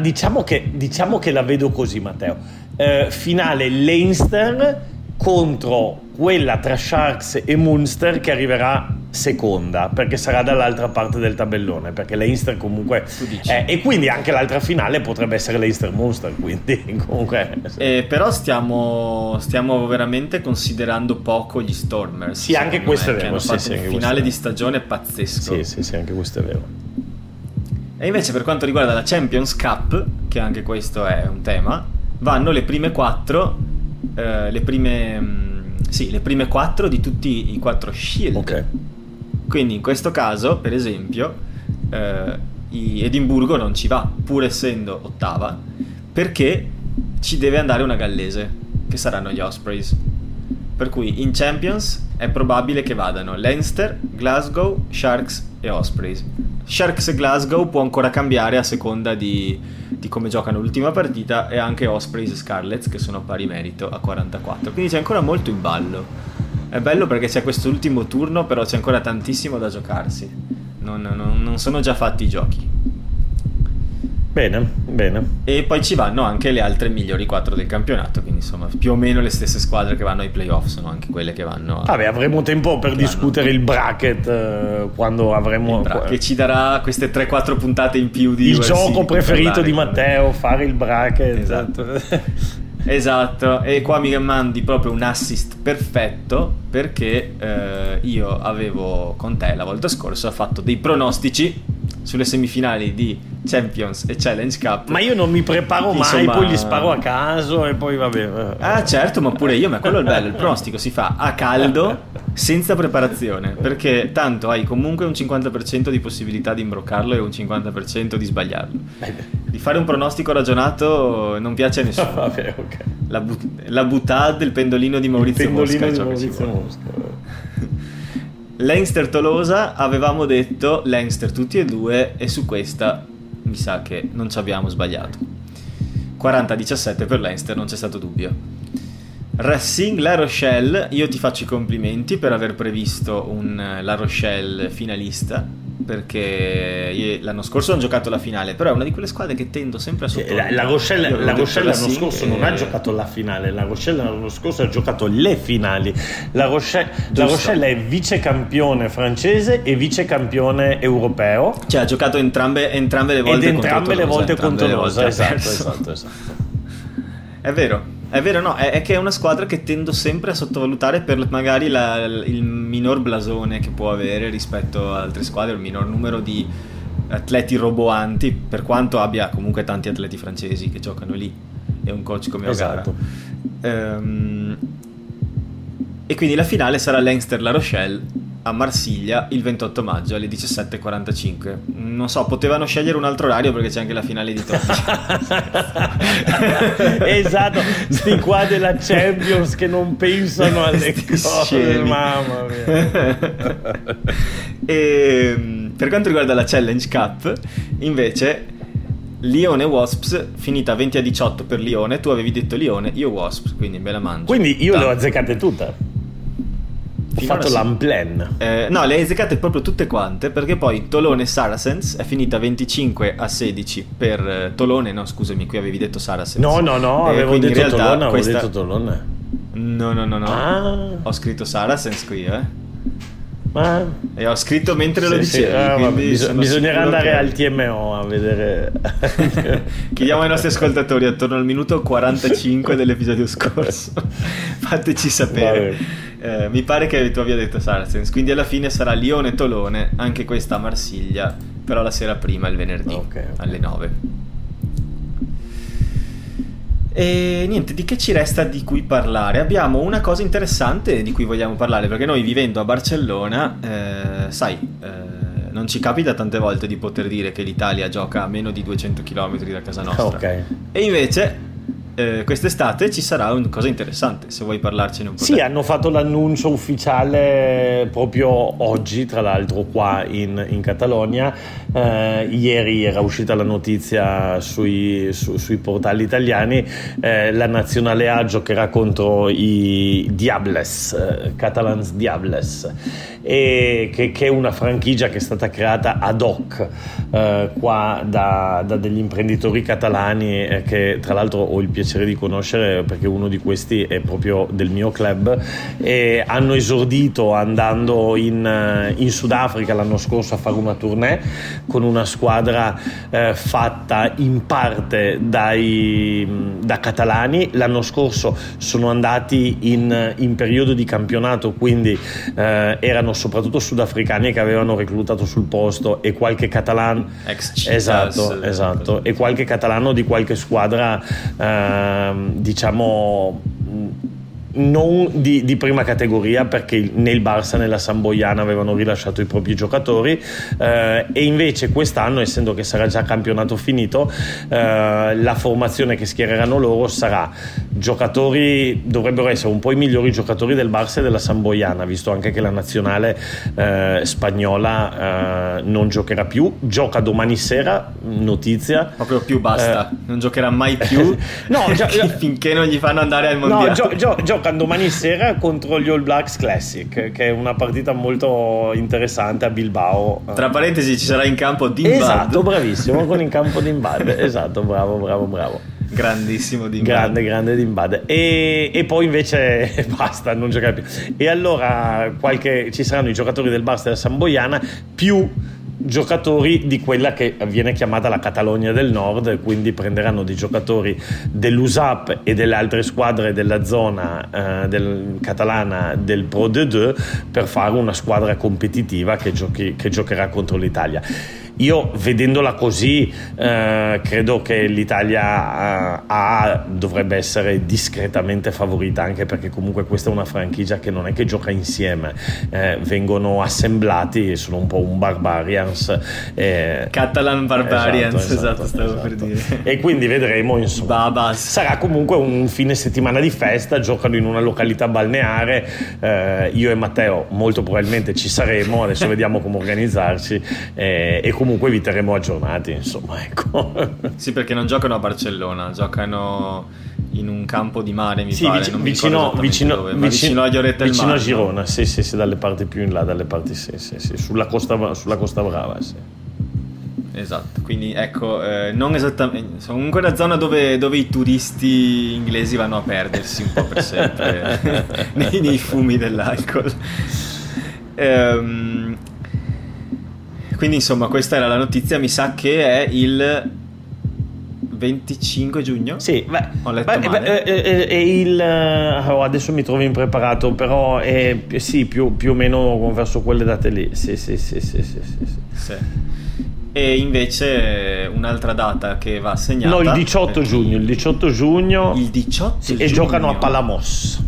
diciamo che, diciamo che la vedo così Matteo eh, finale Leinster contro quella tra Sharks e Munster che arriverà seconda perché sarà dall'altra parte del tabellone perché l'Einster comunque è, e quindi anche l'altra finale potrebbe essere l'Einster Munster quindi comunque eh, però stiamo, stiamo veramente considerando poco gli Stormers sì anche questo me, è vero sì, sì, un finale di stagione pazzesco. Sì sì sì anche questo è vero. E invece per quanto riguarda la Champions Cup che anche questo è un tema vanno le prime quattro eh, le prime mm, sì, le prime quattro di tutti i quattro shield ok quindi in questo caso, per esempio, eh, Edimburgo non ci va, pur essendo ottava, perché ci deve andare una gallese, che saranno gli Ospreys. Per cui in Champions è probabile che vadano Leinster, Glasgow, Sharks e Ospreys. Sharks Glasgow può ancora cambiare a seconda di, di come giocano l'ultima partita e anche Ospreys e Scarlets che sono a pari merito a 44. Quindi c'è ancora molto in ballo. È bello perché c'è quest'ultimo turno, però c'è ancora tantissimo da giocarsi. Non, non, non sono già fatti i giochi. Bene, bene. E poi ci vanno anche le altre migliori quattro del campionato, quindi insomma più o meno le stesse squadre che vanno ai playoff sono anche quelle che vanno... A... Vabbè, avremo tempo per discutere il bracket eh, quando avremo... Il bracket, che ci darà queste 3-4 puntate in più di... Il gioco preferito di Matteo, fare il bracket. Esatto. esatto, e qua mi mandi proprio un assist perfetto perché eh, io avevo con te la volta scorsa fatto dei pronostici sulle semifinali di Champions e Challenge Cup. Ma io non mi preparo mai, poi li sparo a caso e poi vabbè. Ah, certo, ma pure io, ma quello è il bello. Il pronostico si fa a caldo, senza preparazione, perché tanto hai comunque un 50% di possibilità di imbroccarlo e un 50% di sbagliarlo. Di fare un pronostico ragionato non piace a nessuno. vabbè, ok. La, but- la buttata del pendolino di Maurizio il pendolino Mosca. Di Maurizio Mosca. Leinster Tolosa avevamo detto Leinster tutti e due e su questa mi sa che non ci abbiamo sbagliato. 40-17 per Leinster, non c'è stato dubbio. Racing La Rochelle, io ti faccio i complimenti per aver previsto un La Rochelle finalista perché l'anno scorso hanno giocato la finale, però è una di quelle squadre che tendo sempre a sottolineare. La, la Rochelle, la Rochelle l'anno scorso non ha giocato la finale, la Rochelle l'anno scorso ha giocato le finali. La Rochelle, la Rochelle è vice campione francese e vice campione europeo. Cioè ha giocato entrambe, entrambe le volte Ed entrambe le volte contro Rosa, esatto, esatto, esatto. È vero. È vero, no, è, è, che è una squadra che tendo sempre a sottovalutare per magari la, il minor blasone che può avere rispetto ad altre squadre, il minor numero di atleti roboanti, per quanto abbia comunque tanti atleti francesi che giocano lì e un coach come esatto. Ehm, e quindi la finale sarà Leinster-La Rochelle a Marsiglia il 28 maggio alle 17.45. Non so, potevano scegliere un altro orario perché c'è anche la finale di Torino. esatto, sti qua della Champions che non pensano alle cose, scemi. mamma mia. e, ehm, per quanto riguarda la Challenge Cup, invece Lione Wasps finita 20 a 18 per Lione, tu avevi detto Lione, io Wasps, quindi me la mangio. Quindi io Tanto. le ho azzeccate tutte. Ho fatto sì. l'unplan. Eh, no, le hai eseccate proprio tutte quante perché poi Tolone Saracens è finita 25 a 16 per eh, Tolone, no scusami, qui avevi detto Saracens. No, no, no, eh, avevo detto Tolone, avevo questa... detto Tolone. No, no, no, no. Ah. Ho scritto Saracens qui, eh. Ma... E ho scritto mentre sì, lo dicevi. Sì, ah, bis- bisognerà andare che... al TMO a vedere. Chiediamo ai nostri ascoltatori attorno al minuto 45 dell'episodio scorso. Fateci sapere. Eh, mi pare che tu abbia detto Saracens, quindi alla fine sarà Lione-Tolone, anche questa a Marsiglia, però la sera prima, il venerdì, okay, okay. alle 9. E niente, di che ci resta di cui parlare? Abbiamo una cosa interessante di cui vogliamo parlare, perché noi vivendo a Barcellona, eh, sai, eh, non ci capita tante volte di poter dire che l'Italia gioca a meno di 200 km da casa nostra. Okay. E invece eh, quest'estate ci sarà una cosa interessante, se vuoi parlarcene un po'. Sì, hanno fatto l'annuncio ufficiale proprio oggi, tra l'altro qua in, in Catalogna. Eh, ieri era uscita la notizia sui, su, sui portali italiani, eh, la nazionale A giocherà contro i Diables, eh, Catalans Diables, e che, che, è una franchigia che è stata creata ad hoc eh, qua da, da, degli imprenditori catalani eh, che tra l'altro ho il piacere piacere di conoscere perché uno di questi è proprio del mio club e hanno esordito andando in, in Sudafrica l'anno scorso a fare una tournée con una squadra eh, fatta in parte dai, da catalani. L'anno scorso sono andati in, in periodo di campionato quindi eh, erano soprattutto sudafricani che avevano reclutato sul posto e qualche catalano esatto, esatto. E qualche catalano di qualche squadra eh, diciamo non di, di, prima categoria perché nel Barça e nella Samboiana avevano rilasciato i propri giocatori eh, e invece quest'anno essendo che sarà già campionato finito eh, la formazione che schiereranno loro sarà giocatori dovrebbero essere un po' i migliori giocatori del Barça e della Samboiana visto anche che la nazionale eh, spagnola eh, non giocherà più. Gioca domani sera notizia. Proprio più basta eh, non giocherà mai più. No, gio- finché non gli fanno andare al mondiale. no, gio- gio- giocano domani sera contro gli All Blacks Classic, che è una partita molto interessante a Bilbao. Tra parentesi ci sarà in campo Dimbad. Esatto, bravissimo, con in campo Dimbad. esatto, bravo, bravo, bravo. Grandissimo Dimbad. Grande, grande Dimbad. E, e poi invece basta, non giocare più. E allora qualche, ci saranno i giocatori del Barça della Samboiana più giocatori di quella che viene chiamata la Catalogna del Nord, quindi prenderanno dei giocatori dell'USAP e delle altre squadre della zona eh, del, catalana del Pro D2 per fare una squadra competitiva che, giochi, che giocherà contro l'Italia. Io vedendola così eh, credo che l'Italia eh, A dovrebbe essere discretamente favorita anche perché comunque questa è una franchigia che non è che gioca insieme, eh, vengono assemblati e sono un po' un Barbarians. Eh, Catalan Barbarians, esatto, esatto, esatto stavo esatto. per dire. E quindi vedremo insomma. Babas. Sarà comunque un fine settimana di festa, giocano in una località balneare, eh, io e Matteo molto probabilmente ci saremo, adesso vediamo come organizzarci eh, e comunque vi terremo aggiornati, insomma, ecco. Sì, perché non giocano a Barcellona, giocano in un campo di mare, mi sì, pare, vicino, vicino, vicino, dove, vicino, vicino a Lloretta vicino a Girona, no? sì, sì, sì, dalle parti più in là, dalle parti sì, sì, sì, sulla costa, sulla costa Brava, sì. Esatto, quindi ecco, eh, non esattamente, comunque una zona dove, dove, i turisti inglesi vanno a perdersi un po' per sempre nei, nei, fumi dell'alcol. Ehm, quindi insomma questa era la notizia, mi sa che è il 25 giugno? Sì, beh, ho letto beh, beh, è, è il, oh, adesso mi trovo impreparato, però è sì, più, più, o meno verso quelle date lì. Sì, sì, sì, sì, sì, sì, sì. E invece un'altra data che va segnata. No, il 18 giugno. Il 18 giugno. Il 18 sì, giugno. E giocano a Palamos.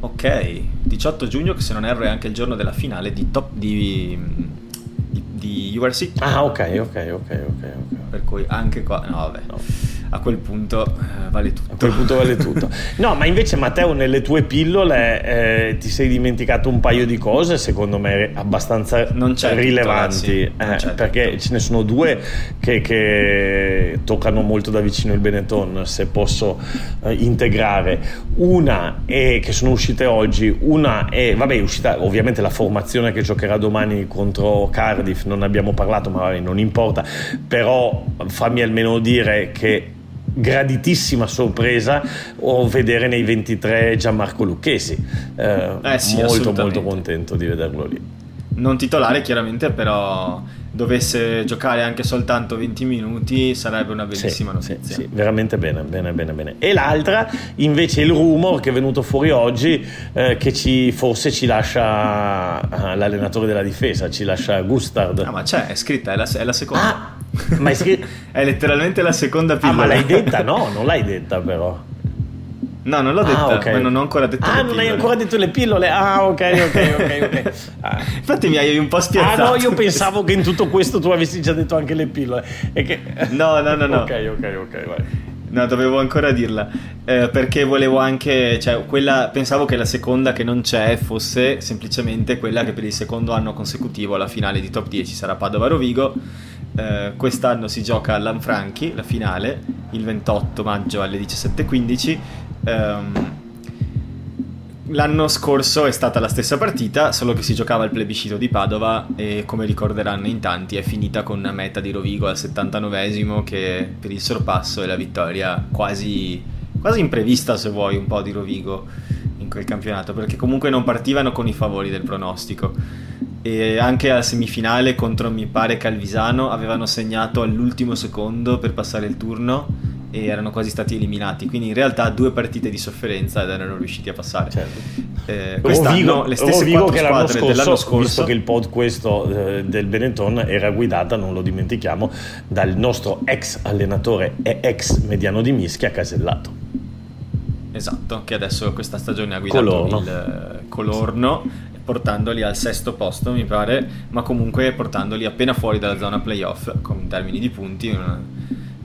Ok, 18 giugno, che se non erro è anche il giorno della finale di, top, di, di, di URC. Ah, ok, ok, ok, ok. okay. Per cui anche qua... No, vabbè. No a quel punto eh, vale tutto. A quel punto vale tutto. No, ma invece Matteo, nelle tue pillole eh, ti sei dimenticato un paio di cose, secondo me abbastanza rilevanti, tutto, eh, perché tutto. ce ne sono due che, che, toccano molto da vicino il Benetton, se posso eh, integrare. Una è che sono uscite oggi, una è, vabbè, è uscita ovviamente la formazione che giocherà domani contro Cardiff, non abbiamo parlato, ma vabbè, non importa, però fammi almeno dire che graditissima sorpresa o vedere nei 23 Gianmarco Lucchesi eh, eh sì, molto molto contento di vederlo lì non titolare chiaramente però dovesse giocare anche soltanto 20 minuti sarebbe una bellissima sì, notizia. Sì, sì, veramente bene, bene, bene, bene. E l'altra invece il rumor che è venuto fuori oggi eh, che ci, forse ci lascia ah, l'allenatore della difesa, ci lascia Gustard. Ah ma c'è, è scritta, è la, è la seconda. Ah, ma è, scritto... è letteralmente la seconda pillola. Ah ma l'hai detta? No, non l'hai detta però. No, non l'ho detta, ah, okay. ma non ho ancora detto ah, le non hai ancora detto le pillole? Ah, ok, ok, ok, ok. Ah. Infatti mi hai un po' spiazzato. Ah, no, io pensavo che in tutto questo tu avessi già detto anche le pillole. Che... No, no, no, no. ok, ok, ok, vai. No, dovevo ancora dirla. Eh, perché volevo anche, cioè, quella, pensavo che la seconda che non c'è fosse semplicemente quella che per il secondo anno consecutivo alla finale di top 10 sarà Padova-Rovigo. Eh, quest'anno si gioca a Lanfranchi, la finale, il 28 maggio alle 17.15 Um, L'anno scorso è stata la stessa partita, solo che si giocava il plebiscito di Padova e come ricorderanno in tanti è finita con una meta di Rovigo al 79esimo che per il sorpasso e la vittoria quasi, quasi imprevista se vuoi un po' di Rovigo in quel campionato perché comunque non partivano con i favori del pronostico e anche alla semifinale contro mi pare Calvisano avevano segnato all'ultimo secondo per passare il turno e erano quasi stati eliminati. Quindi in realtà due partite di sofferenza ed erano riusciti a passare. Certo. Eh, quest'anno Rovigo, le stesse Rovigo quattro squadre scorso, dell'anno scorso, visto che il pod questo eh, del Benetton era guidata, non lo dimentichiamo, dal nostro ex allenatore e ex mediano di Mischia Casellato. Esatto, che adesso questa stagione ha guidato Colorno. il eh, Colorno portandoli al sesto posto mi pare, ma comunque portandoli appena fuori dalla zona playoff con termini di punti. Una,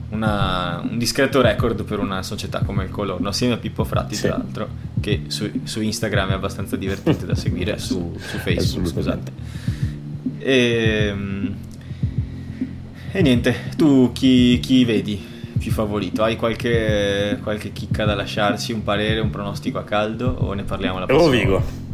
una, un discreto record per una società come il Colorno, assieme a Pippo Fratti, sì. tra l'altro, che su, su, Instagram è abbastanza divertente da seguire, su, su, Facebook, scusate. E, ehm, e, niente, tu chi, chi vedi? più favorito? Hai qualche, qualche chicca da lasciarci, un parere, un pronostico a caldo o ne parliamo la prossima? Rovigo.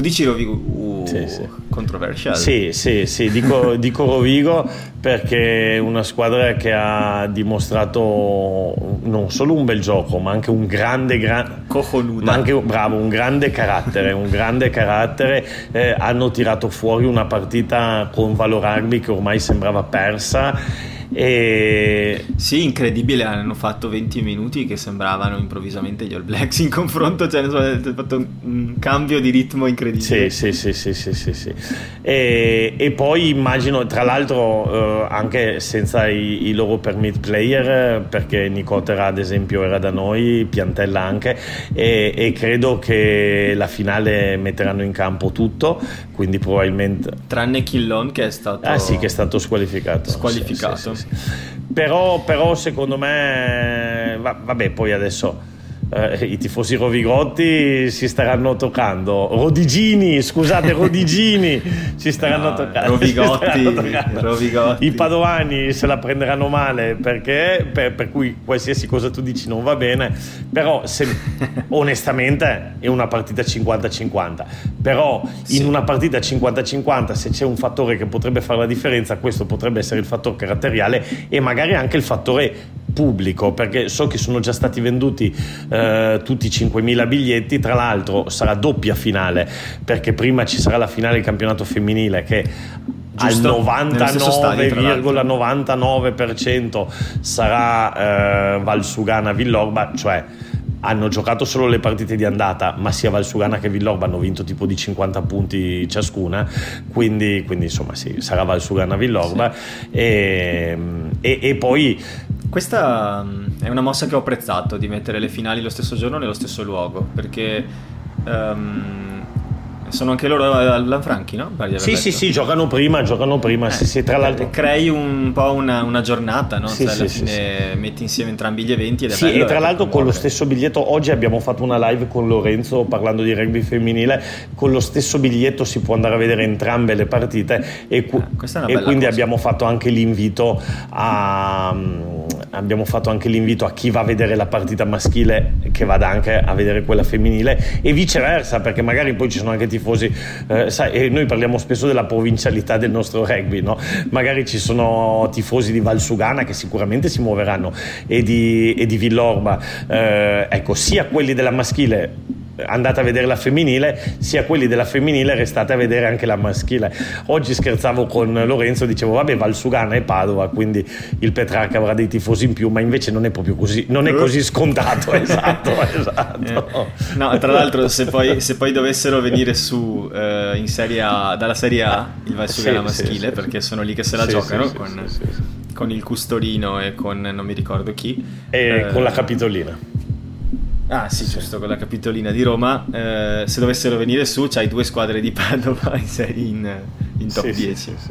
Tu dici Rovigo? Uh, sì, sì. Controversial. Sì, sì, sì, dico, dico, Rovigo perché è una squadra che ha dimostrato non solo un bel gioco, ma anche un grande, gran... ma anche, bravo, un grande carattere, un grande carattere. Eh, hanno tirato fuori una partita con Valor Rugby che ormai sembrava persa e... Sì, incredibile, hanno fatto 20 minuti che sembravano improvvisamente gli All Blacks in confronto, cioè hanno fatto un cambio di ritmo incredibile. Sì, sì, sì, sì, sì, sì. E, e, poi immagino, tra l'altro, eh, anche senza i, i, loro permit player, perché Nicotera ad esempio era da noi, Piantella anche, e, e credo che la finale metteranno in campo tutto, quindi probabilmente... Tranne Killon che è stato... Ah sì, che è stato squalificato. Squalificato. Sì, sì, però, però, secondo me... vabbè, poi adesso eh, i tifosi rovigotti si staranno toccando. Rodigini, scusate, Rodigini si staranno no, toccando. Rovigotti, Rovigotti, I padovani se la prenderanno male perché, per, per, cui qualsiasi cosa tu dici non va bene. Però, se, onestamente, è una partita 50-50. Però, sì. in una partita 50-50, se c'è un fattore che potrebbe fare la differenza, questo potrebbe essere il fattore caratteriale e magari anche il fattore pubblico perché so che sono già stati venduti eh, tutti i 5.000 biglietti tra l'altro sarà doppia finale perché prima ci sarà la finale del campionato femminile che Giusto, al 99,99% sarà eh, Valsugana Villorba cioè hanno giocato solo le partite di andata, ma sia Valsugana che Villorba hanno vinto tipo di 50 punti ciascuna, quindi, quindi insomma sì, sarà Valsugana Villorba. Sì. e, e, e, poi questa mm, è una mossa che ho apprezzato di mettere le finali lo stesso giorno nello stesso luogo perché um, sono anche loro al Lanfranchi, no? Sì, sì, sì, giocano prima, giocano prima. Eh, sì, sì, tra l'altro. Crei un po' una, una giornata, no? Sì, cioè, alla sì, fine metti insieme entrambi gli eventi ed è sì, bello. e tra l'altro con lo stesso biglietto, oggi abbiamo fatto una live con Lorenzo parlando di rugby femminile, con lo stesso biglietto si può andare a vedere entrambe le partite e, cu- ah, e quindi cosa. abbiamo fatto anche l'invito a abbiamo fatto anche l'invito a chi va a vedere la partita maschile che vada anche a vedere quella femminile e viceversa perché magari poi ci sono anche tifosi eh, sai, noi parliamo spesso della provincialità del nostro rugby no? magari ci sono tifosi di Valsugana che sicuramente si muoveranno e di, e di Villorba eh, ecco sia quelli della maschile andate a vedere la femminile, sia quelli della femminile restate a vedere anche la maschile. Oggi scherzavo con Lorenzo, dicevo vabbè Valsugana e Padova, quindi il Petrarca avrà dei tifosi in più, ma invece non è proprio così, non è così scontato, esatto, esatto. Eh. No, tra l'altro se poi, se poi dovessero venire su eh, in serie A, dalla Serie A il Valsugana sì, maschile, sì, perché sono lì che se la giocano con, con, il Custorino e con non mi ricordo chi. E eh, con la Capitolina. Ah sì, giusto, con la capitolina di Roma. Eh, se dovessero venire su, c'hai due squadre di Padova in, in, in top sì, 10. Sì, sì,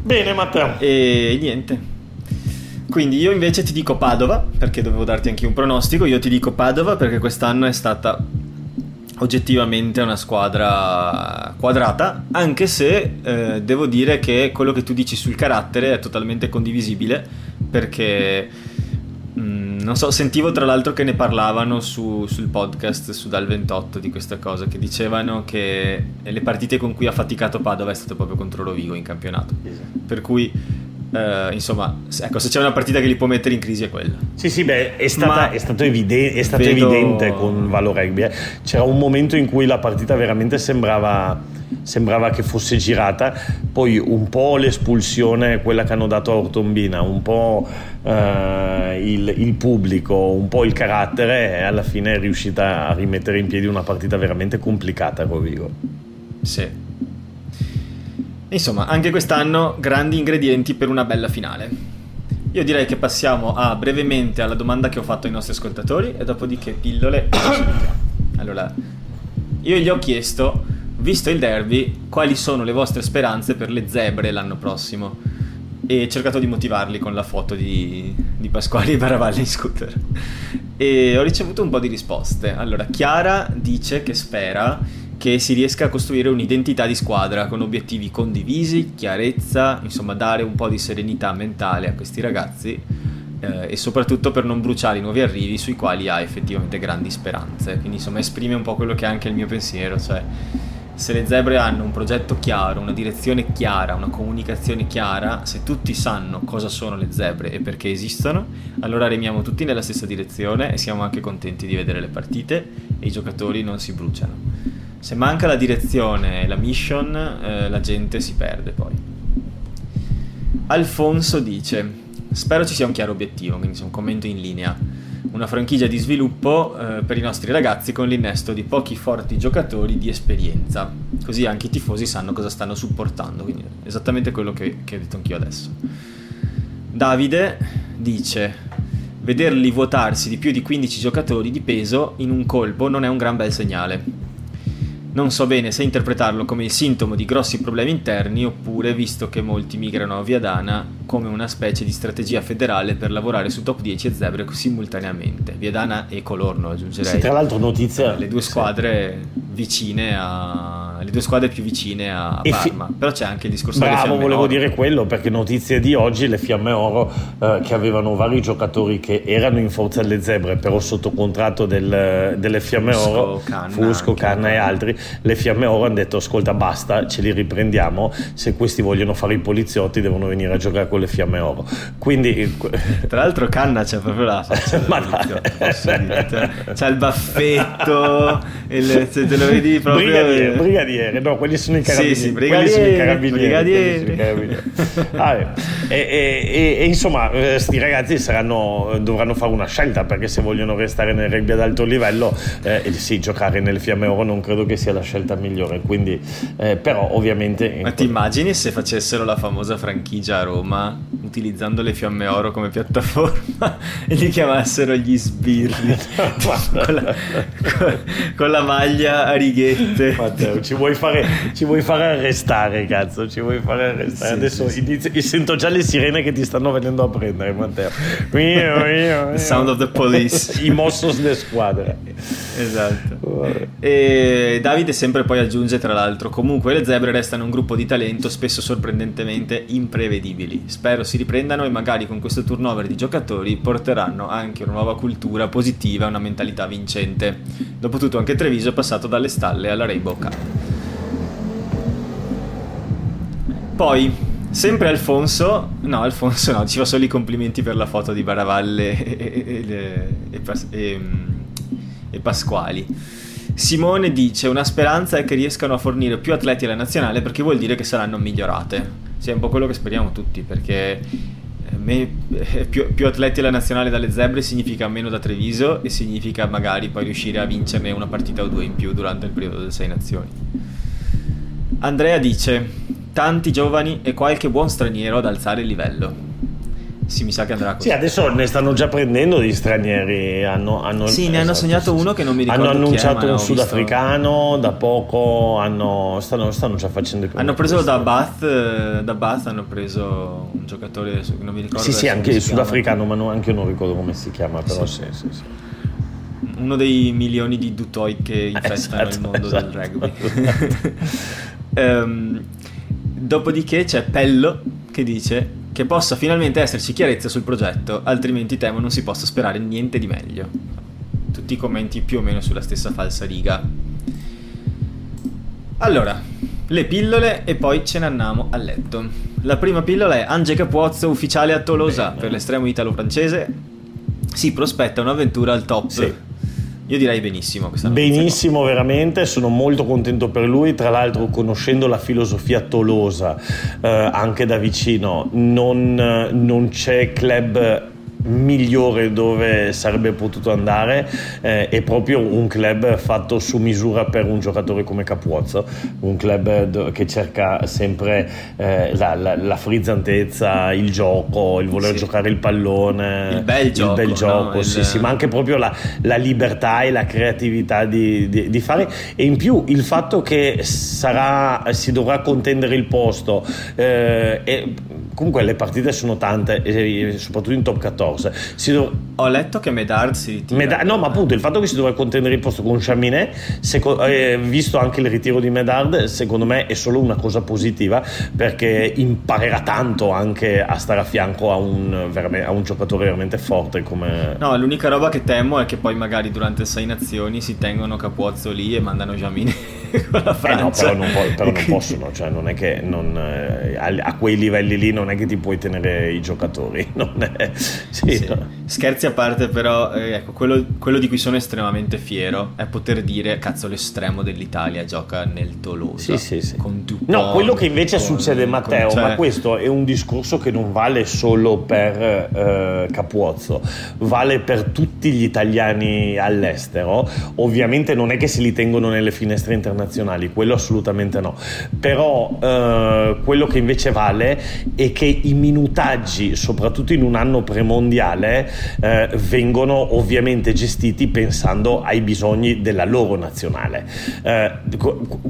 Bene Matteo. E niente. Quindi io invece ti dico Padova, perché dovevo darti anche un pronostico. Io ti dico Padova perché quest'anno è stata oggettivamente una squadra quadrata, anche se eh, devo dire che quello che tu dici sul carattere è totalmente condivisibile, perché non so, sentivo tra l'altro che ne parlavano su, sul podcast su Dal 28 di questa cosa, che dicevano che le partite con cui ha faticato Padova è stato proprio contro Rovigo in campionato. Esatto. Per cui Uh, insomma, ecco, se c'è una partita che li può mettere in crisi è quella. Sì, sì, beh, è, stata, è stato, eviden- è stato vedo... evidente con Valo Rugby. Eh. C'era un momento in cui la partita veramente sembrava sembrava che fosse girata, poi un po' l'espulsione, quella che hanno dato a Ortombina, un po' eh, il, il, pubblico, un po' il carattere e alla fine è riuscita a rimettere in piedi una partita veramente complicata con. Sì. Insomma, anche quest'anno grandi ingredienti per una bella finale. Io direi che passiamo a, brevemente alla domanda che ho fatto ai nostri ascoltatori e dopodiché pillole. allora, io gli ho chiesto visto il derby, quali sono le vostre speranze per le zebre l'anno prossimo? E cercato di motivarli con la foto di, di Pasquale Baravalli in scooter. E ho ricevuto un po' di risposte. Allora, Chiara dice che spera che si riesca a costruire un'identità di squadra con obiettivi condivisi, chiarezza, insomma dare un po' di serenità mentale a questi ragazzi eh, e soprattutto per non bruciare i nuovi arrivi sui quali ha effettivamente grandi speranze. Quindi insomma esprime un po' quello che è anche il mio pensiero, cioè se le zebre hanno un progetto chiaro, una direzione chiara, una comunicazione chiara, se tutti sanno cosa sono le zebre e perché esistono, allora remiamo tutti nella stessa direzione e siamo anche contenti di vedere le partite e i giocatori non si bruciano. Se manca la direzione e la mission, eh, la gente si perde poi. Alfonso dice: Spero ci sia un chiaro obiettivo, quindi sia un commento in linea una franchigia di sviluppo eh, per i nostri ragazzi con l'innesto di pochi forti giocatori di esperienza, così anche i tifosi sanno cosa stanno supportando, quindi esattamente quello che, che ho detto anch'io adesso. Davide dice, vederli vuotarsi di più di 15 giocatori di peso in un colpo non è un gran bel segnale. Non so bene se interpretarlo come il sintomo di grossi problemi interni oppure, visto che molti migrano a Viadana, come una specie di strategia federale per lavorare su top 10 e Zebre simultaneamente. Viadana e Colorno, aggiungerei. Sì, tra l'altro notizia... Le due squadre sì. vicine a... Le due squadre più vicine a Parma. Fi... Però c'è anche il discorso Bravo, delle fiamme volevo oro. dire quello, perché notizie di oggi, le Fiamme Oro, eh, che avevano vari giocatori che erano in forza alle Zebre, però sotto contratto del, delle Fiamme Fusco, Oro, Canna, Fusco. Canna e altri, le Fiamme Oro hanno detto ascolta basta, ce li riprendiamo, se questi vogliono fare i poliziotti devono venire a giocare con le Fiamme Oro. Quindi... Tra l'altro Canna c'ha proprio la faccia Ma dire. C'ha il baffetto, il, se te lo vedi proprio... Brigadiere, brigadiere, no, quelli sono i Sì, carabinieri. sì, quelli sono i brigadiere, carabinieri. brigadiere. sono i carabinieri. Ah, eh. e, e- e- e insomma, eh, sti ragazzi saranno, dovranno fare una scelta perché se vogliono restare nel rugby ad alto livello, eh, sì, giocare nelle fiamme oro non credo che sia la scelta migliore. Quindi, eh, però, ovviamente. Ma ti immagini se facessero la famosa franchigia a Roma utilizzando le fiamme oro come piattaforma e li chiamassero gli sbirri con, la, con- con la maglia a righette Matteo, ci vuoi, fare, ci vuoi fare arrestare, cazzo, ci vuoi fare arrestare. Sì, Adesso sì, sì. inizio- io sento già le sirene che ti stanno venendo a prendere, Matteo. Mio, mio, The sound of the police. I mossos de squadra. esatto. E Davide sempre poi aggiunge tra l'altro comunque le zebre restano un gruppo di talento spesso sorprendentemente imprevedibili. Spero si riprendano e magari con questo turnover di giocatori porteranno anche una nuova cultura positiva e una mentalità vincente. Dopotutto anche Treviso è passato dalle stalle alla Rainbow Cup. Poi sempre Alfonso no Alfonso no ci fa solo i complimenti per la foto di Baravalle e, e- e- e Pasquali Simone dice una speranza è che riescano a fornire più atleti alla nazionale perché vuol dire che saranno migliorate. Sì, è un po' quello che speriamo tutti perché eh, me- eh, più, più atleti alla nazionale dalle zebre significa meno da Treviso e significa magari poi riuscire a vincerne una partita o due in più durante il periodo delle sei nazioni. Andrea dice tanti giovani e qualche buon straniero ad alzare il livello. Sì, mi sa che andrà così. Sì, adesso ne stanno già prendendo di stranieri. Hanno, hanno- Sì, ne hanno segnato uno che non mi ricordo Hanno è, annunciato ho un sudafricano da poco. Hanno, stanno, stanno già facendo i primi Hanno preso da. Bath, eh, da Bath hanno preso un giocatore, non mi ricordo Sì, sì, anche il sudafricano, ma non- anche io non ricordo come si chiama. Però Sì. sì, sì, sì. Uno dei milioni di dutoi che infestano Esatto, il mondo esatto. del rugby. Ehm, dopodiché c'è Pello che dice che possa finalmente esserci chiarezza sul progetto, altrimenti temo non si possa sperare niente di meglio. Tutti i commenti più o meno sulla stessa falsa riga. Allora, le pillole e poi ce ne andiamo a letto. La prima pillola è Ange Capuozzo, ufficiale a Tolosa Bene. per l'estremo italo-francese. Si prospetta un'avventura al top. Sì. Io direi benissimo questa notizia Benissimo, veramente, sono molto contento per lui. Tra l'altro, conoscendo la filosofia tolosa eh, anche da vicino, non, eh, non c'è club migliore dove sarebbe potuto andare eh, è proprio un club fatto su misura per un giocatore come Capuozzo un club do- che cerca sempre eh, la, la- la frizzantezza il gioco il voler Sì. giocare il pallone Il bel gioco, bel no? gioco, sì, Il- sì, ma anche proprio la, la libertà e la creatività di, di- di fare e in più il fatto che sarà, si dovrà contendere il posto eh, e comunque le partite sono tante, soprattutto in top 14. Dov- Ho letto che Medard si ritira. Medard, no, ma appunto il fatto che si doveva contendere il posto con Chaminet, seco- eh, visto anche il ritiro di Medard, secondo me è solo una cosa positiva perché imparerà tanto anche a stare a fianco a un, a un giocatore veramente forte come... No, l'unica roba che temo è che poi magari durante sei nazioni si tengono Capuozzo lì e mandano Giamini con la Francia. Eh no, però non, po- però non possono, cioè non è che non, eh, a, quei livelli lì non è che ti puoi tenere i giocatori. È, sì, sì. No. Scherzi a parte, però, eh, ecco, quello, quello, di cui sono estremamente fiero è poter dire, cazzo, l'estremo dell'Italia gioca nel Tolosa. Sì, sì, sì. no, quello che invece con, succede, Matteo, con, cioè... ma questo è un discorso che non vale solo per eh, Capuozzo, vale per tutti gli italiani all'estero. Ovviamente non è che se li tengono nelle finestre internazionali, quello assolutamente no. Però eh, quello che invece vale è che i minutaggi, soprattutto in un anno premondiale, eh, vengono ovviamente gestiti pensando ai bisogni della loro nazionale. Eh,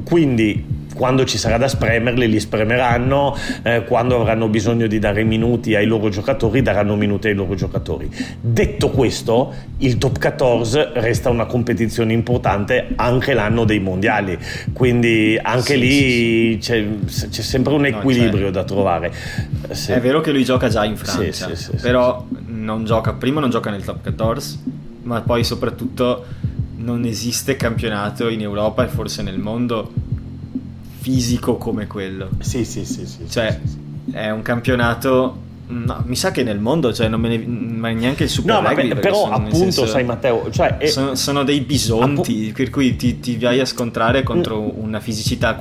quindi quando ci sarà da spremerli li spremeranno, eh, quando avranno bisogno di dare minuti ai loro giocatori daranno minuti ai loro giocatori. Detto questo, il top 14 resta una competizione importante anche l'anno dei mondiali, quindi anche sì, lì sì, sì. C'è, c'è, sempre un equilibrio no, da trovare. È vero che lui gioca già in Francia, però non gioca, prima non gioca nel top 14, ma poi soprattutto non esiste campionato in Europa e forse nel mondo fisico come quello. Sì, sì, sì. sì cioè, sì, sì. è un campionato. No, mi sa che nel mondo, cioè, non me ne, ma neanche il Super no, Rugby, però appunto, senso, sai Matteo, cioè, è, sono, sono, dei bisonti, appu- per cui ti, ti, vai a scontrare contro mm. una fisicità a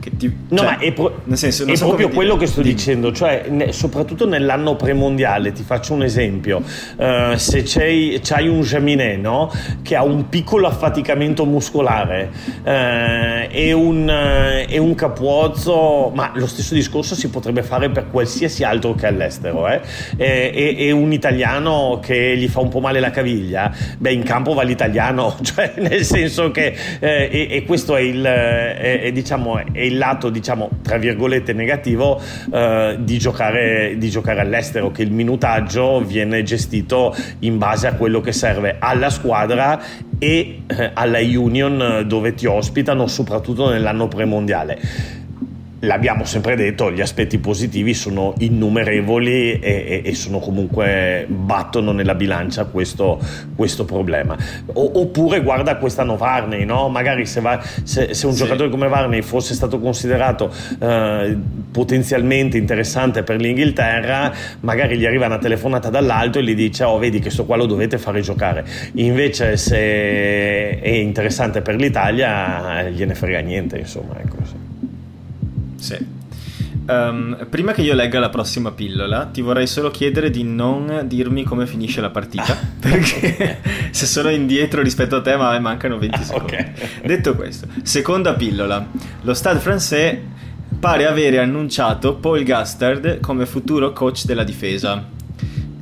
cui ti, no, cioè, ma è, pro- senso, è so proprio quello dire. che sto Dimmi. dicendo, cioè, ne, soprattutto nell'anno premondiale, ti faccio un esempio, uh, se c'hai, un Jaminet no? che ha un piccolo affaticamento muscolare uh, e, un, uh, e, un, capuozzo, ma lo stesso discorso si potrebbe fare per qualsiasi altro che all'estero, eh? e, e, e, un italiano che gli fa un po' male la caviglia, beh in campo va l'italiano, cioè nel senso che, e, questo è il, è, è, diciamo, è il lato, diciamo, tra virgolette negativo eh, di, giocare, di giocare all'estero, che il minutaggio viene gestito in base a quello che serve alla squadra e eh, alla Union dove ti ospitano, soprattutto nell'anno premondiale l'abbiamo sempre detto, gli aspetti positivi sono innumerevoli e, e, e sono comunque battono nella bilancia questo, questo problema. O, oppure guarda quest'anno Varney, no? magari se, va, se, se un sì. giocatore come Varney fosse stato considerato eh, potenzialmente interessante per l'Inghilterra, magari gli arriva una telefonata dall'alto e gli dice oh vedi che sto qua lo dovete fare giocare. Invece se è interessante per l'Italia gliene frega niente, insomma. Ecco, sì. Sì. Um, prima che io legga la prossima pillola, ti vorrei solo chiedere di non dirmi come finisce la partita, perché se sono indietro rispetto a te, ma mancano 20 ah, secondi. Okay. Detto questo, seconda pillola. Lo Stade français pare avere annunciato Paul Gastard come futuro coach della difesa.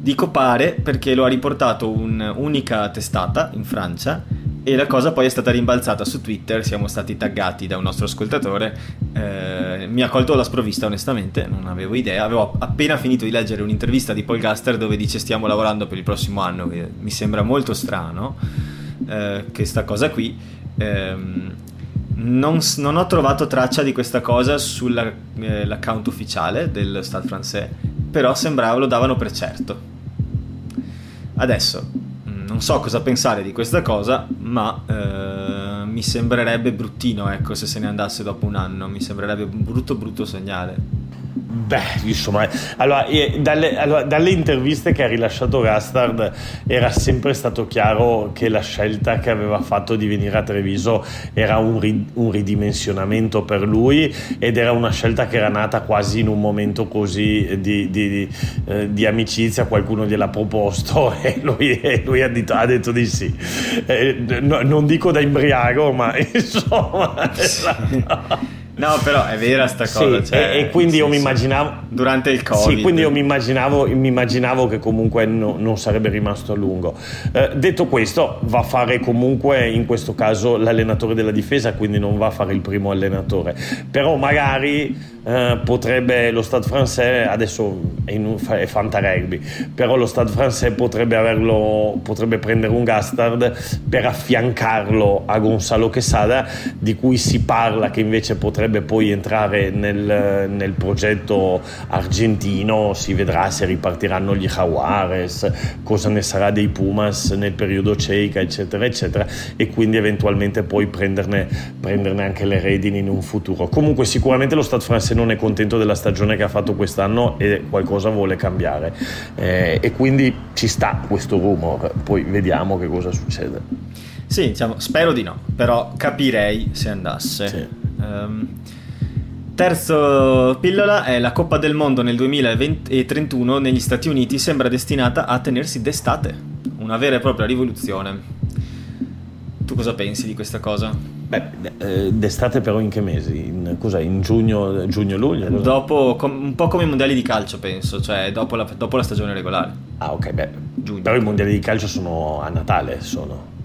Dico pare perché lo ha riportato un'unica testata in Francia e la cosa poi è stata rimbalzata su Twitter, siamo stati taggati da un nostro ascoltatore, eh, mi ha colto la sprovvista onestamente, non avevo idea, avevo appena finito di leggere un'intervista di Paul Gaster dove dice stiamo lavorando per il prossimo anno, che mi sembra molto strano eh, questa cosa qui. Eh, non, non, ho trovato traccia di questa cosa sull'account eh, ufficiale del Stade français, però sembrava lo davano per certo. Adesso, non so cosa pensare di questa cosa, ma eh, mi sembrerebbe bruttino, ecco, se se ne andasse dopo un anno, mi sembrerebbe un brutto brutto segnale. Beh, insomma, allora, dalle, allora, dalle, interviste che ha rilasciato Gastard era sempre stato chiaro che la scelta che aveva fatto di venire a Treviso era un, ri, un ridimensionamento per lui ed era una scelta che era nata quasi in un momento così di, di, di, eh, di amicizia, qualcuno gliel'ha proposto e lui, e lui ha, detto, ha, detto, di sì. Eh, no, non dico da imbriaco, ma insomma... Sì. No, però è vera sta cosa. Sì, cioè, e, e, quindi io mi immaginavo. Durante il Covid. Sì, quindi io mi immaginavo, mi immaginavo che comunque no, non sarebbe rimasto a lungo. Eh, detto questo, va a fare comunque in questo caso l'allenatore della difesa, quindi non va a fare il primo allenatore. Però magari eh, potrebbe lo Stade français, adesso è, in, è Fanta Rugby, però lo Stade français potrebbe, averlo, potrebbe prendere un Gastard per affiancarlo a Gonzalo Quesada, di cui si parla che invece potrebbe potrebbe poi entrare nel, nel, progetto argentino, si vedrà se ripartiranno gli Jaguares, cosa ne sarà dei Pumas nel periodo cieca, eccetera, eccetera, e quindi eventualmente poi prenderne, prenderne anche le redini in un futuro. Comunque sicuramente lo Stade francese non è contento della stagione che ha fatto quest'anno e qualcosa vuole cambiare eh, e quindi ci sta questo rumor, poi vediamo che cosa succede. Sì, diciamo, spero di no, però capirei se andasse. Sì. Um, terzo pillola è la Coppa del Mondo nel 2031 negli Stati Uniti sembra destinata a tenersi d'estate, una vera e propria rivoluzione. Tu cosa pensi di questa cosa? Beh, eh, d'estate però in che mesi? In, cos'è? In giugno, giugno luglio? Dopo, com, un po' come i mondiali di calcio penso, cioè dopo la, dopo la stagione regolare. Ah ok, beh, giugno. però i mondiali di calcio sono a Natale, sono.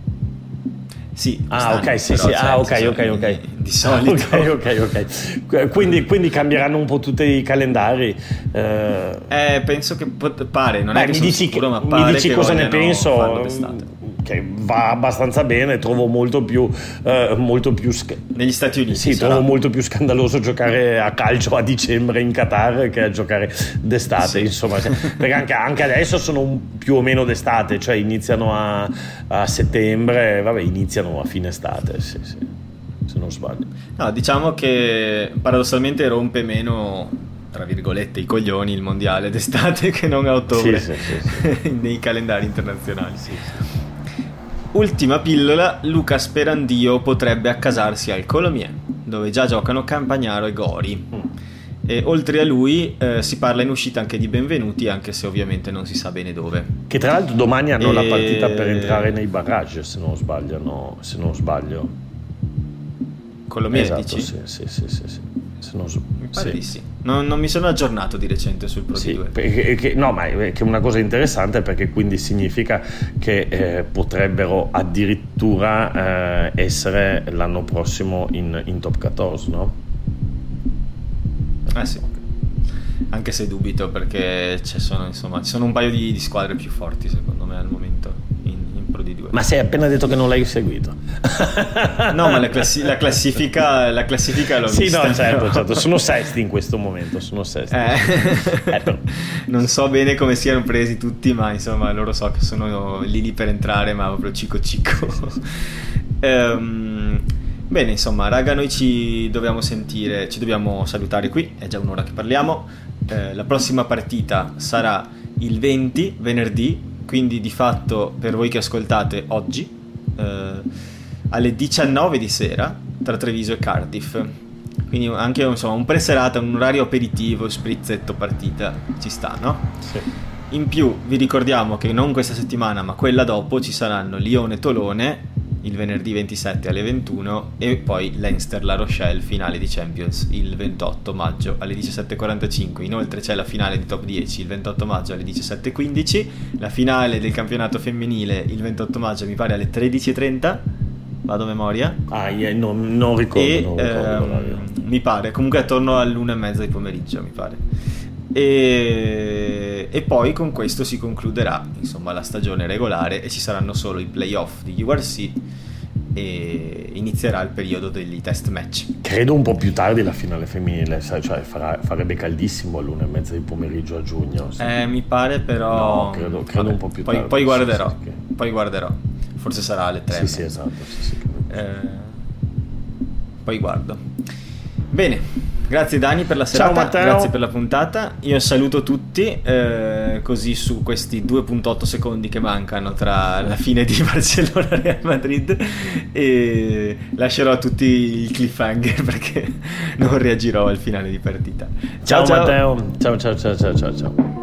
Sì, ah, ok, sì, sì. Ah, ok, ok, ok. Di solito. Ok, ok, ok. Quindi, quindi cambieranno un po' tutti i calendari. Eh, eh penso che pot- pare, non Beh, è che mi dici, sicuro, ma pare mi dici cosa ne penso che va abbastanza bene, trovo molto più, eh, molto più sc- negli Stati Uniti. Sì, sarà. trovo molto più scandaloso giocare a calcio a dicembre in Qatar che a giocare d'estate, sì. insomma, perché anche, anche, adesso sono più o meno d'estate, cioè iniziano a, a settembre, vabbè, iniziano a fine estate, sì, sì, se non sbaglio. No, diciamo che paradossalmente rompe meno tra virgolette i coglioni il mondiale d'estate che non a ottobre sì, sì, sì, nei calendari internazionali. Ultima pillola, Luca Sperandio potrebbe accasarsi al Colomier, dove già giocano Campagnaro e Gori. Mm. E oltre a lui eh, si parla in uscita anche di Benvenuti, anche se ovviamente non si sa bene dove. Che tra l'altro domani hanno e... la partita per entrare nei barrage, se non sbaglio. No, se non sbaglio. Colomier esatto, dici? Sì, sì, sì, sì, sì. Se non sì. sì. Non, non, mi sono aggiornato di recente sul Pro sì, perché, che, no, ma è, che una cosa interessante perché quindi significa che eh, potrebbero addirittura eh, essere l'anno prossimo in, in top 14, no? Eh sì. Anche se dubito perché ci sono, insomma, ci sono un paio di, di squadre più forti secondo me al momento. Pro D2. Ma sei appena detto che non l'hai seguito. no, ma la, classi- la, classifica, la classifica l'ho sì, vista. Sì, no, certo, certo, sono sesti in questo momento, sono sesti. Eh. Eh, non so bene come siano presi tutti, ma insomma loro so che sono lì lì per entrare, ma proprio cico cico. um, bene, insomma, raga, noi ci dobbiamo sentire, ci dobbiamo salutare qui, è già un'ora che parliamo. Eh, la prossima partita sarà il 20, venerdì, quindi di fatto per voi che ascoltate oggi, eh, alle 19 di sera tra Treviso e Cardiff. Quindi anche insomma, un preserata, un orario aperitivo, sprizzetto partita, ci sta, no? Sì. In più vi ricordiamo che non questa settimana ma quella dopo ci saranno Lione-Tolone il venerdì 27 alle 21 e poi Leinster-La Rochelle finale di Champions il 28 maggio alle 17.45 inoltre c'è la finale di top 10 il 28 maggio alle 17.15 la finale del campionato femminile il 28 maggio mi pare alle 13.30 vado a memoria. Ah yeah, no, non ricordo, e, non ricordo ehm, mi pare comunque attorno all'una e mezza di pomeriggio mi pare e, e, poi con questo si concluderà insomma, la stagione regolare e ci saranno solo i playoff di URC e inizierà il periodo degli test match. Credo un po' più tardi la finale femminile, cioè farà, farebbe caldissimo all'una e mezza di pomeriggio a giugno. Sì. Eh, mi pare però... No, credo, credo un po' più poi, tardi. Poi guarderò, sì, sì, poi guarderò. Forse sarà alle 3. Sì, sì, esatto. Eh, poi guardo. Bene, Grazie Dani per la serata, grazie per la puntata. Io saluto tutti, eh, così su questi 2.8 secondi che mancano tra la fine di Barcellona e Real Madrid e lascerò a tutti il cliffhanger perché non reagirò al finale di partita. Ciao, ciao Matteo, ciao ciao ciao ciao ciao. ciao.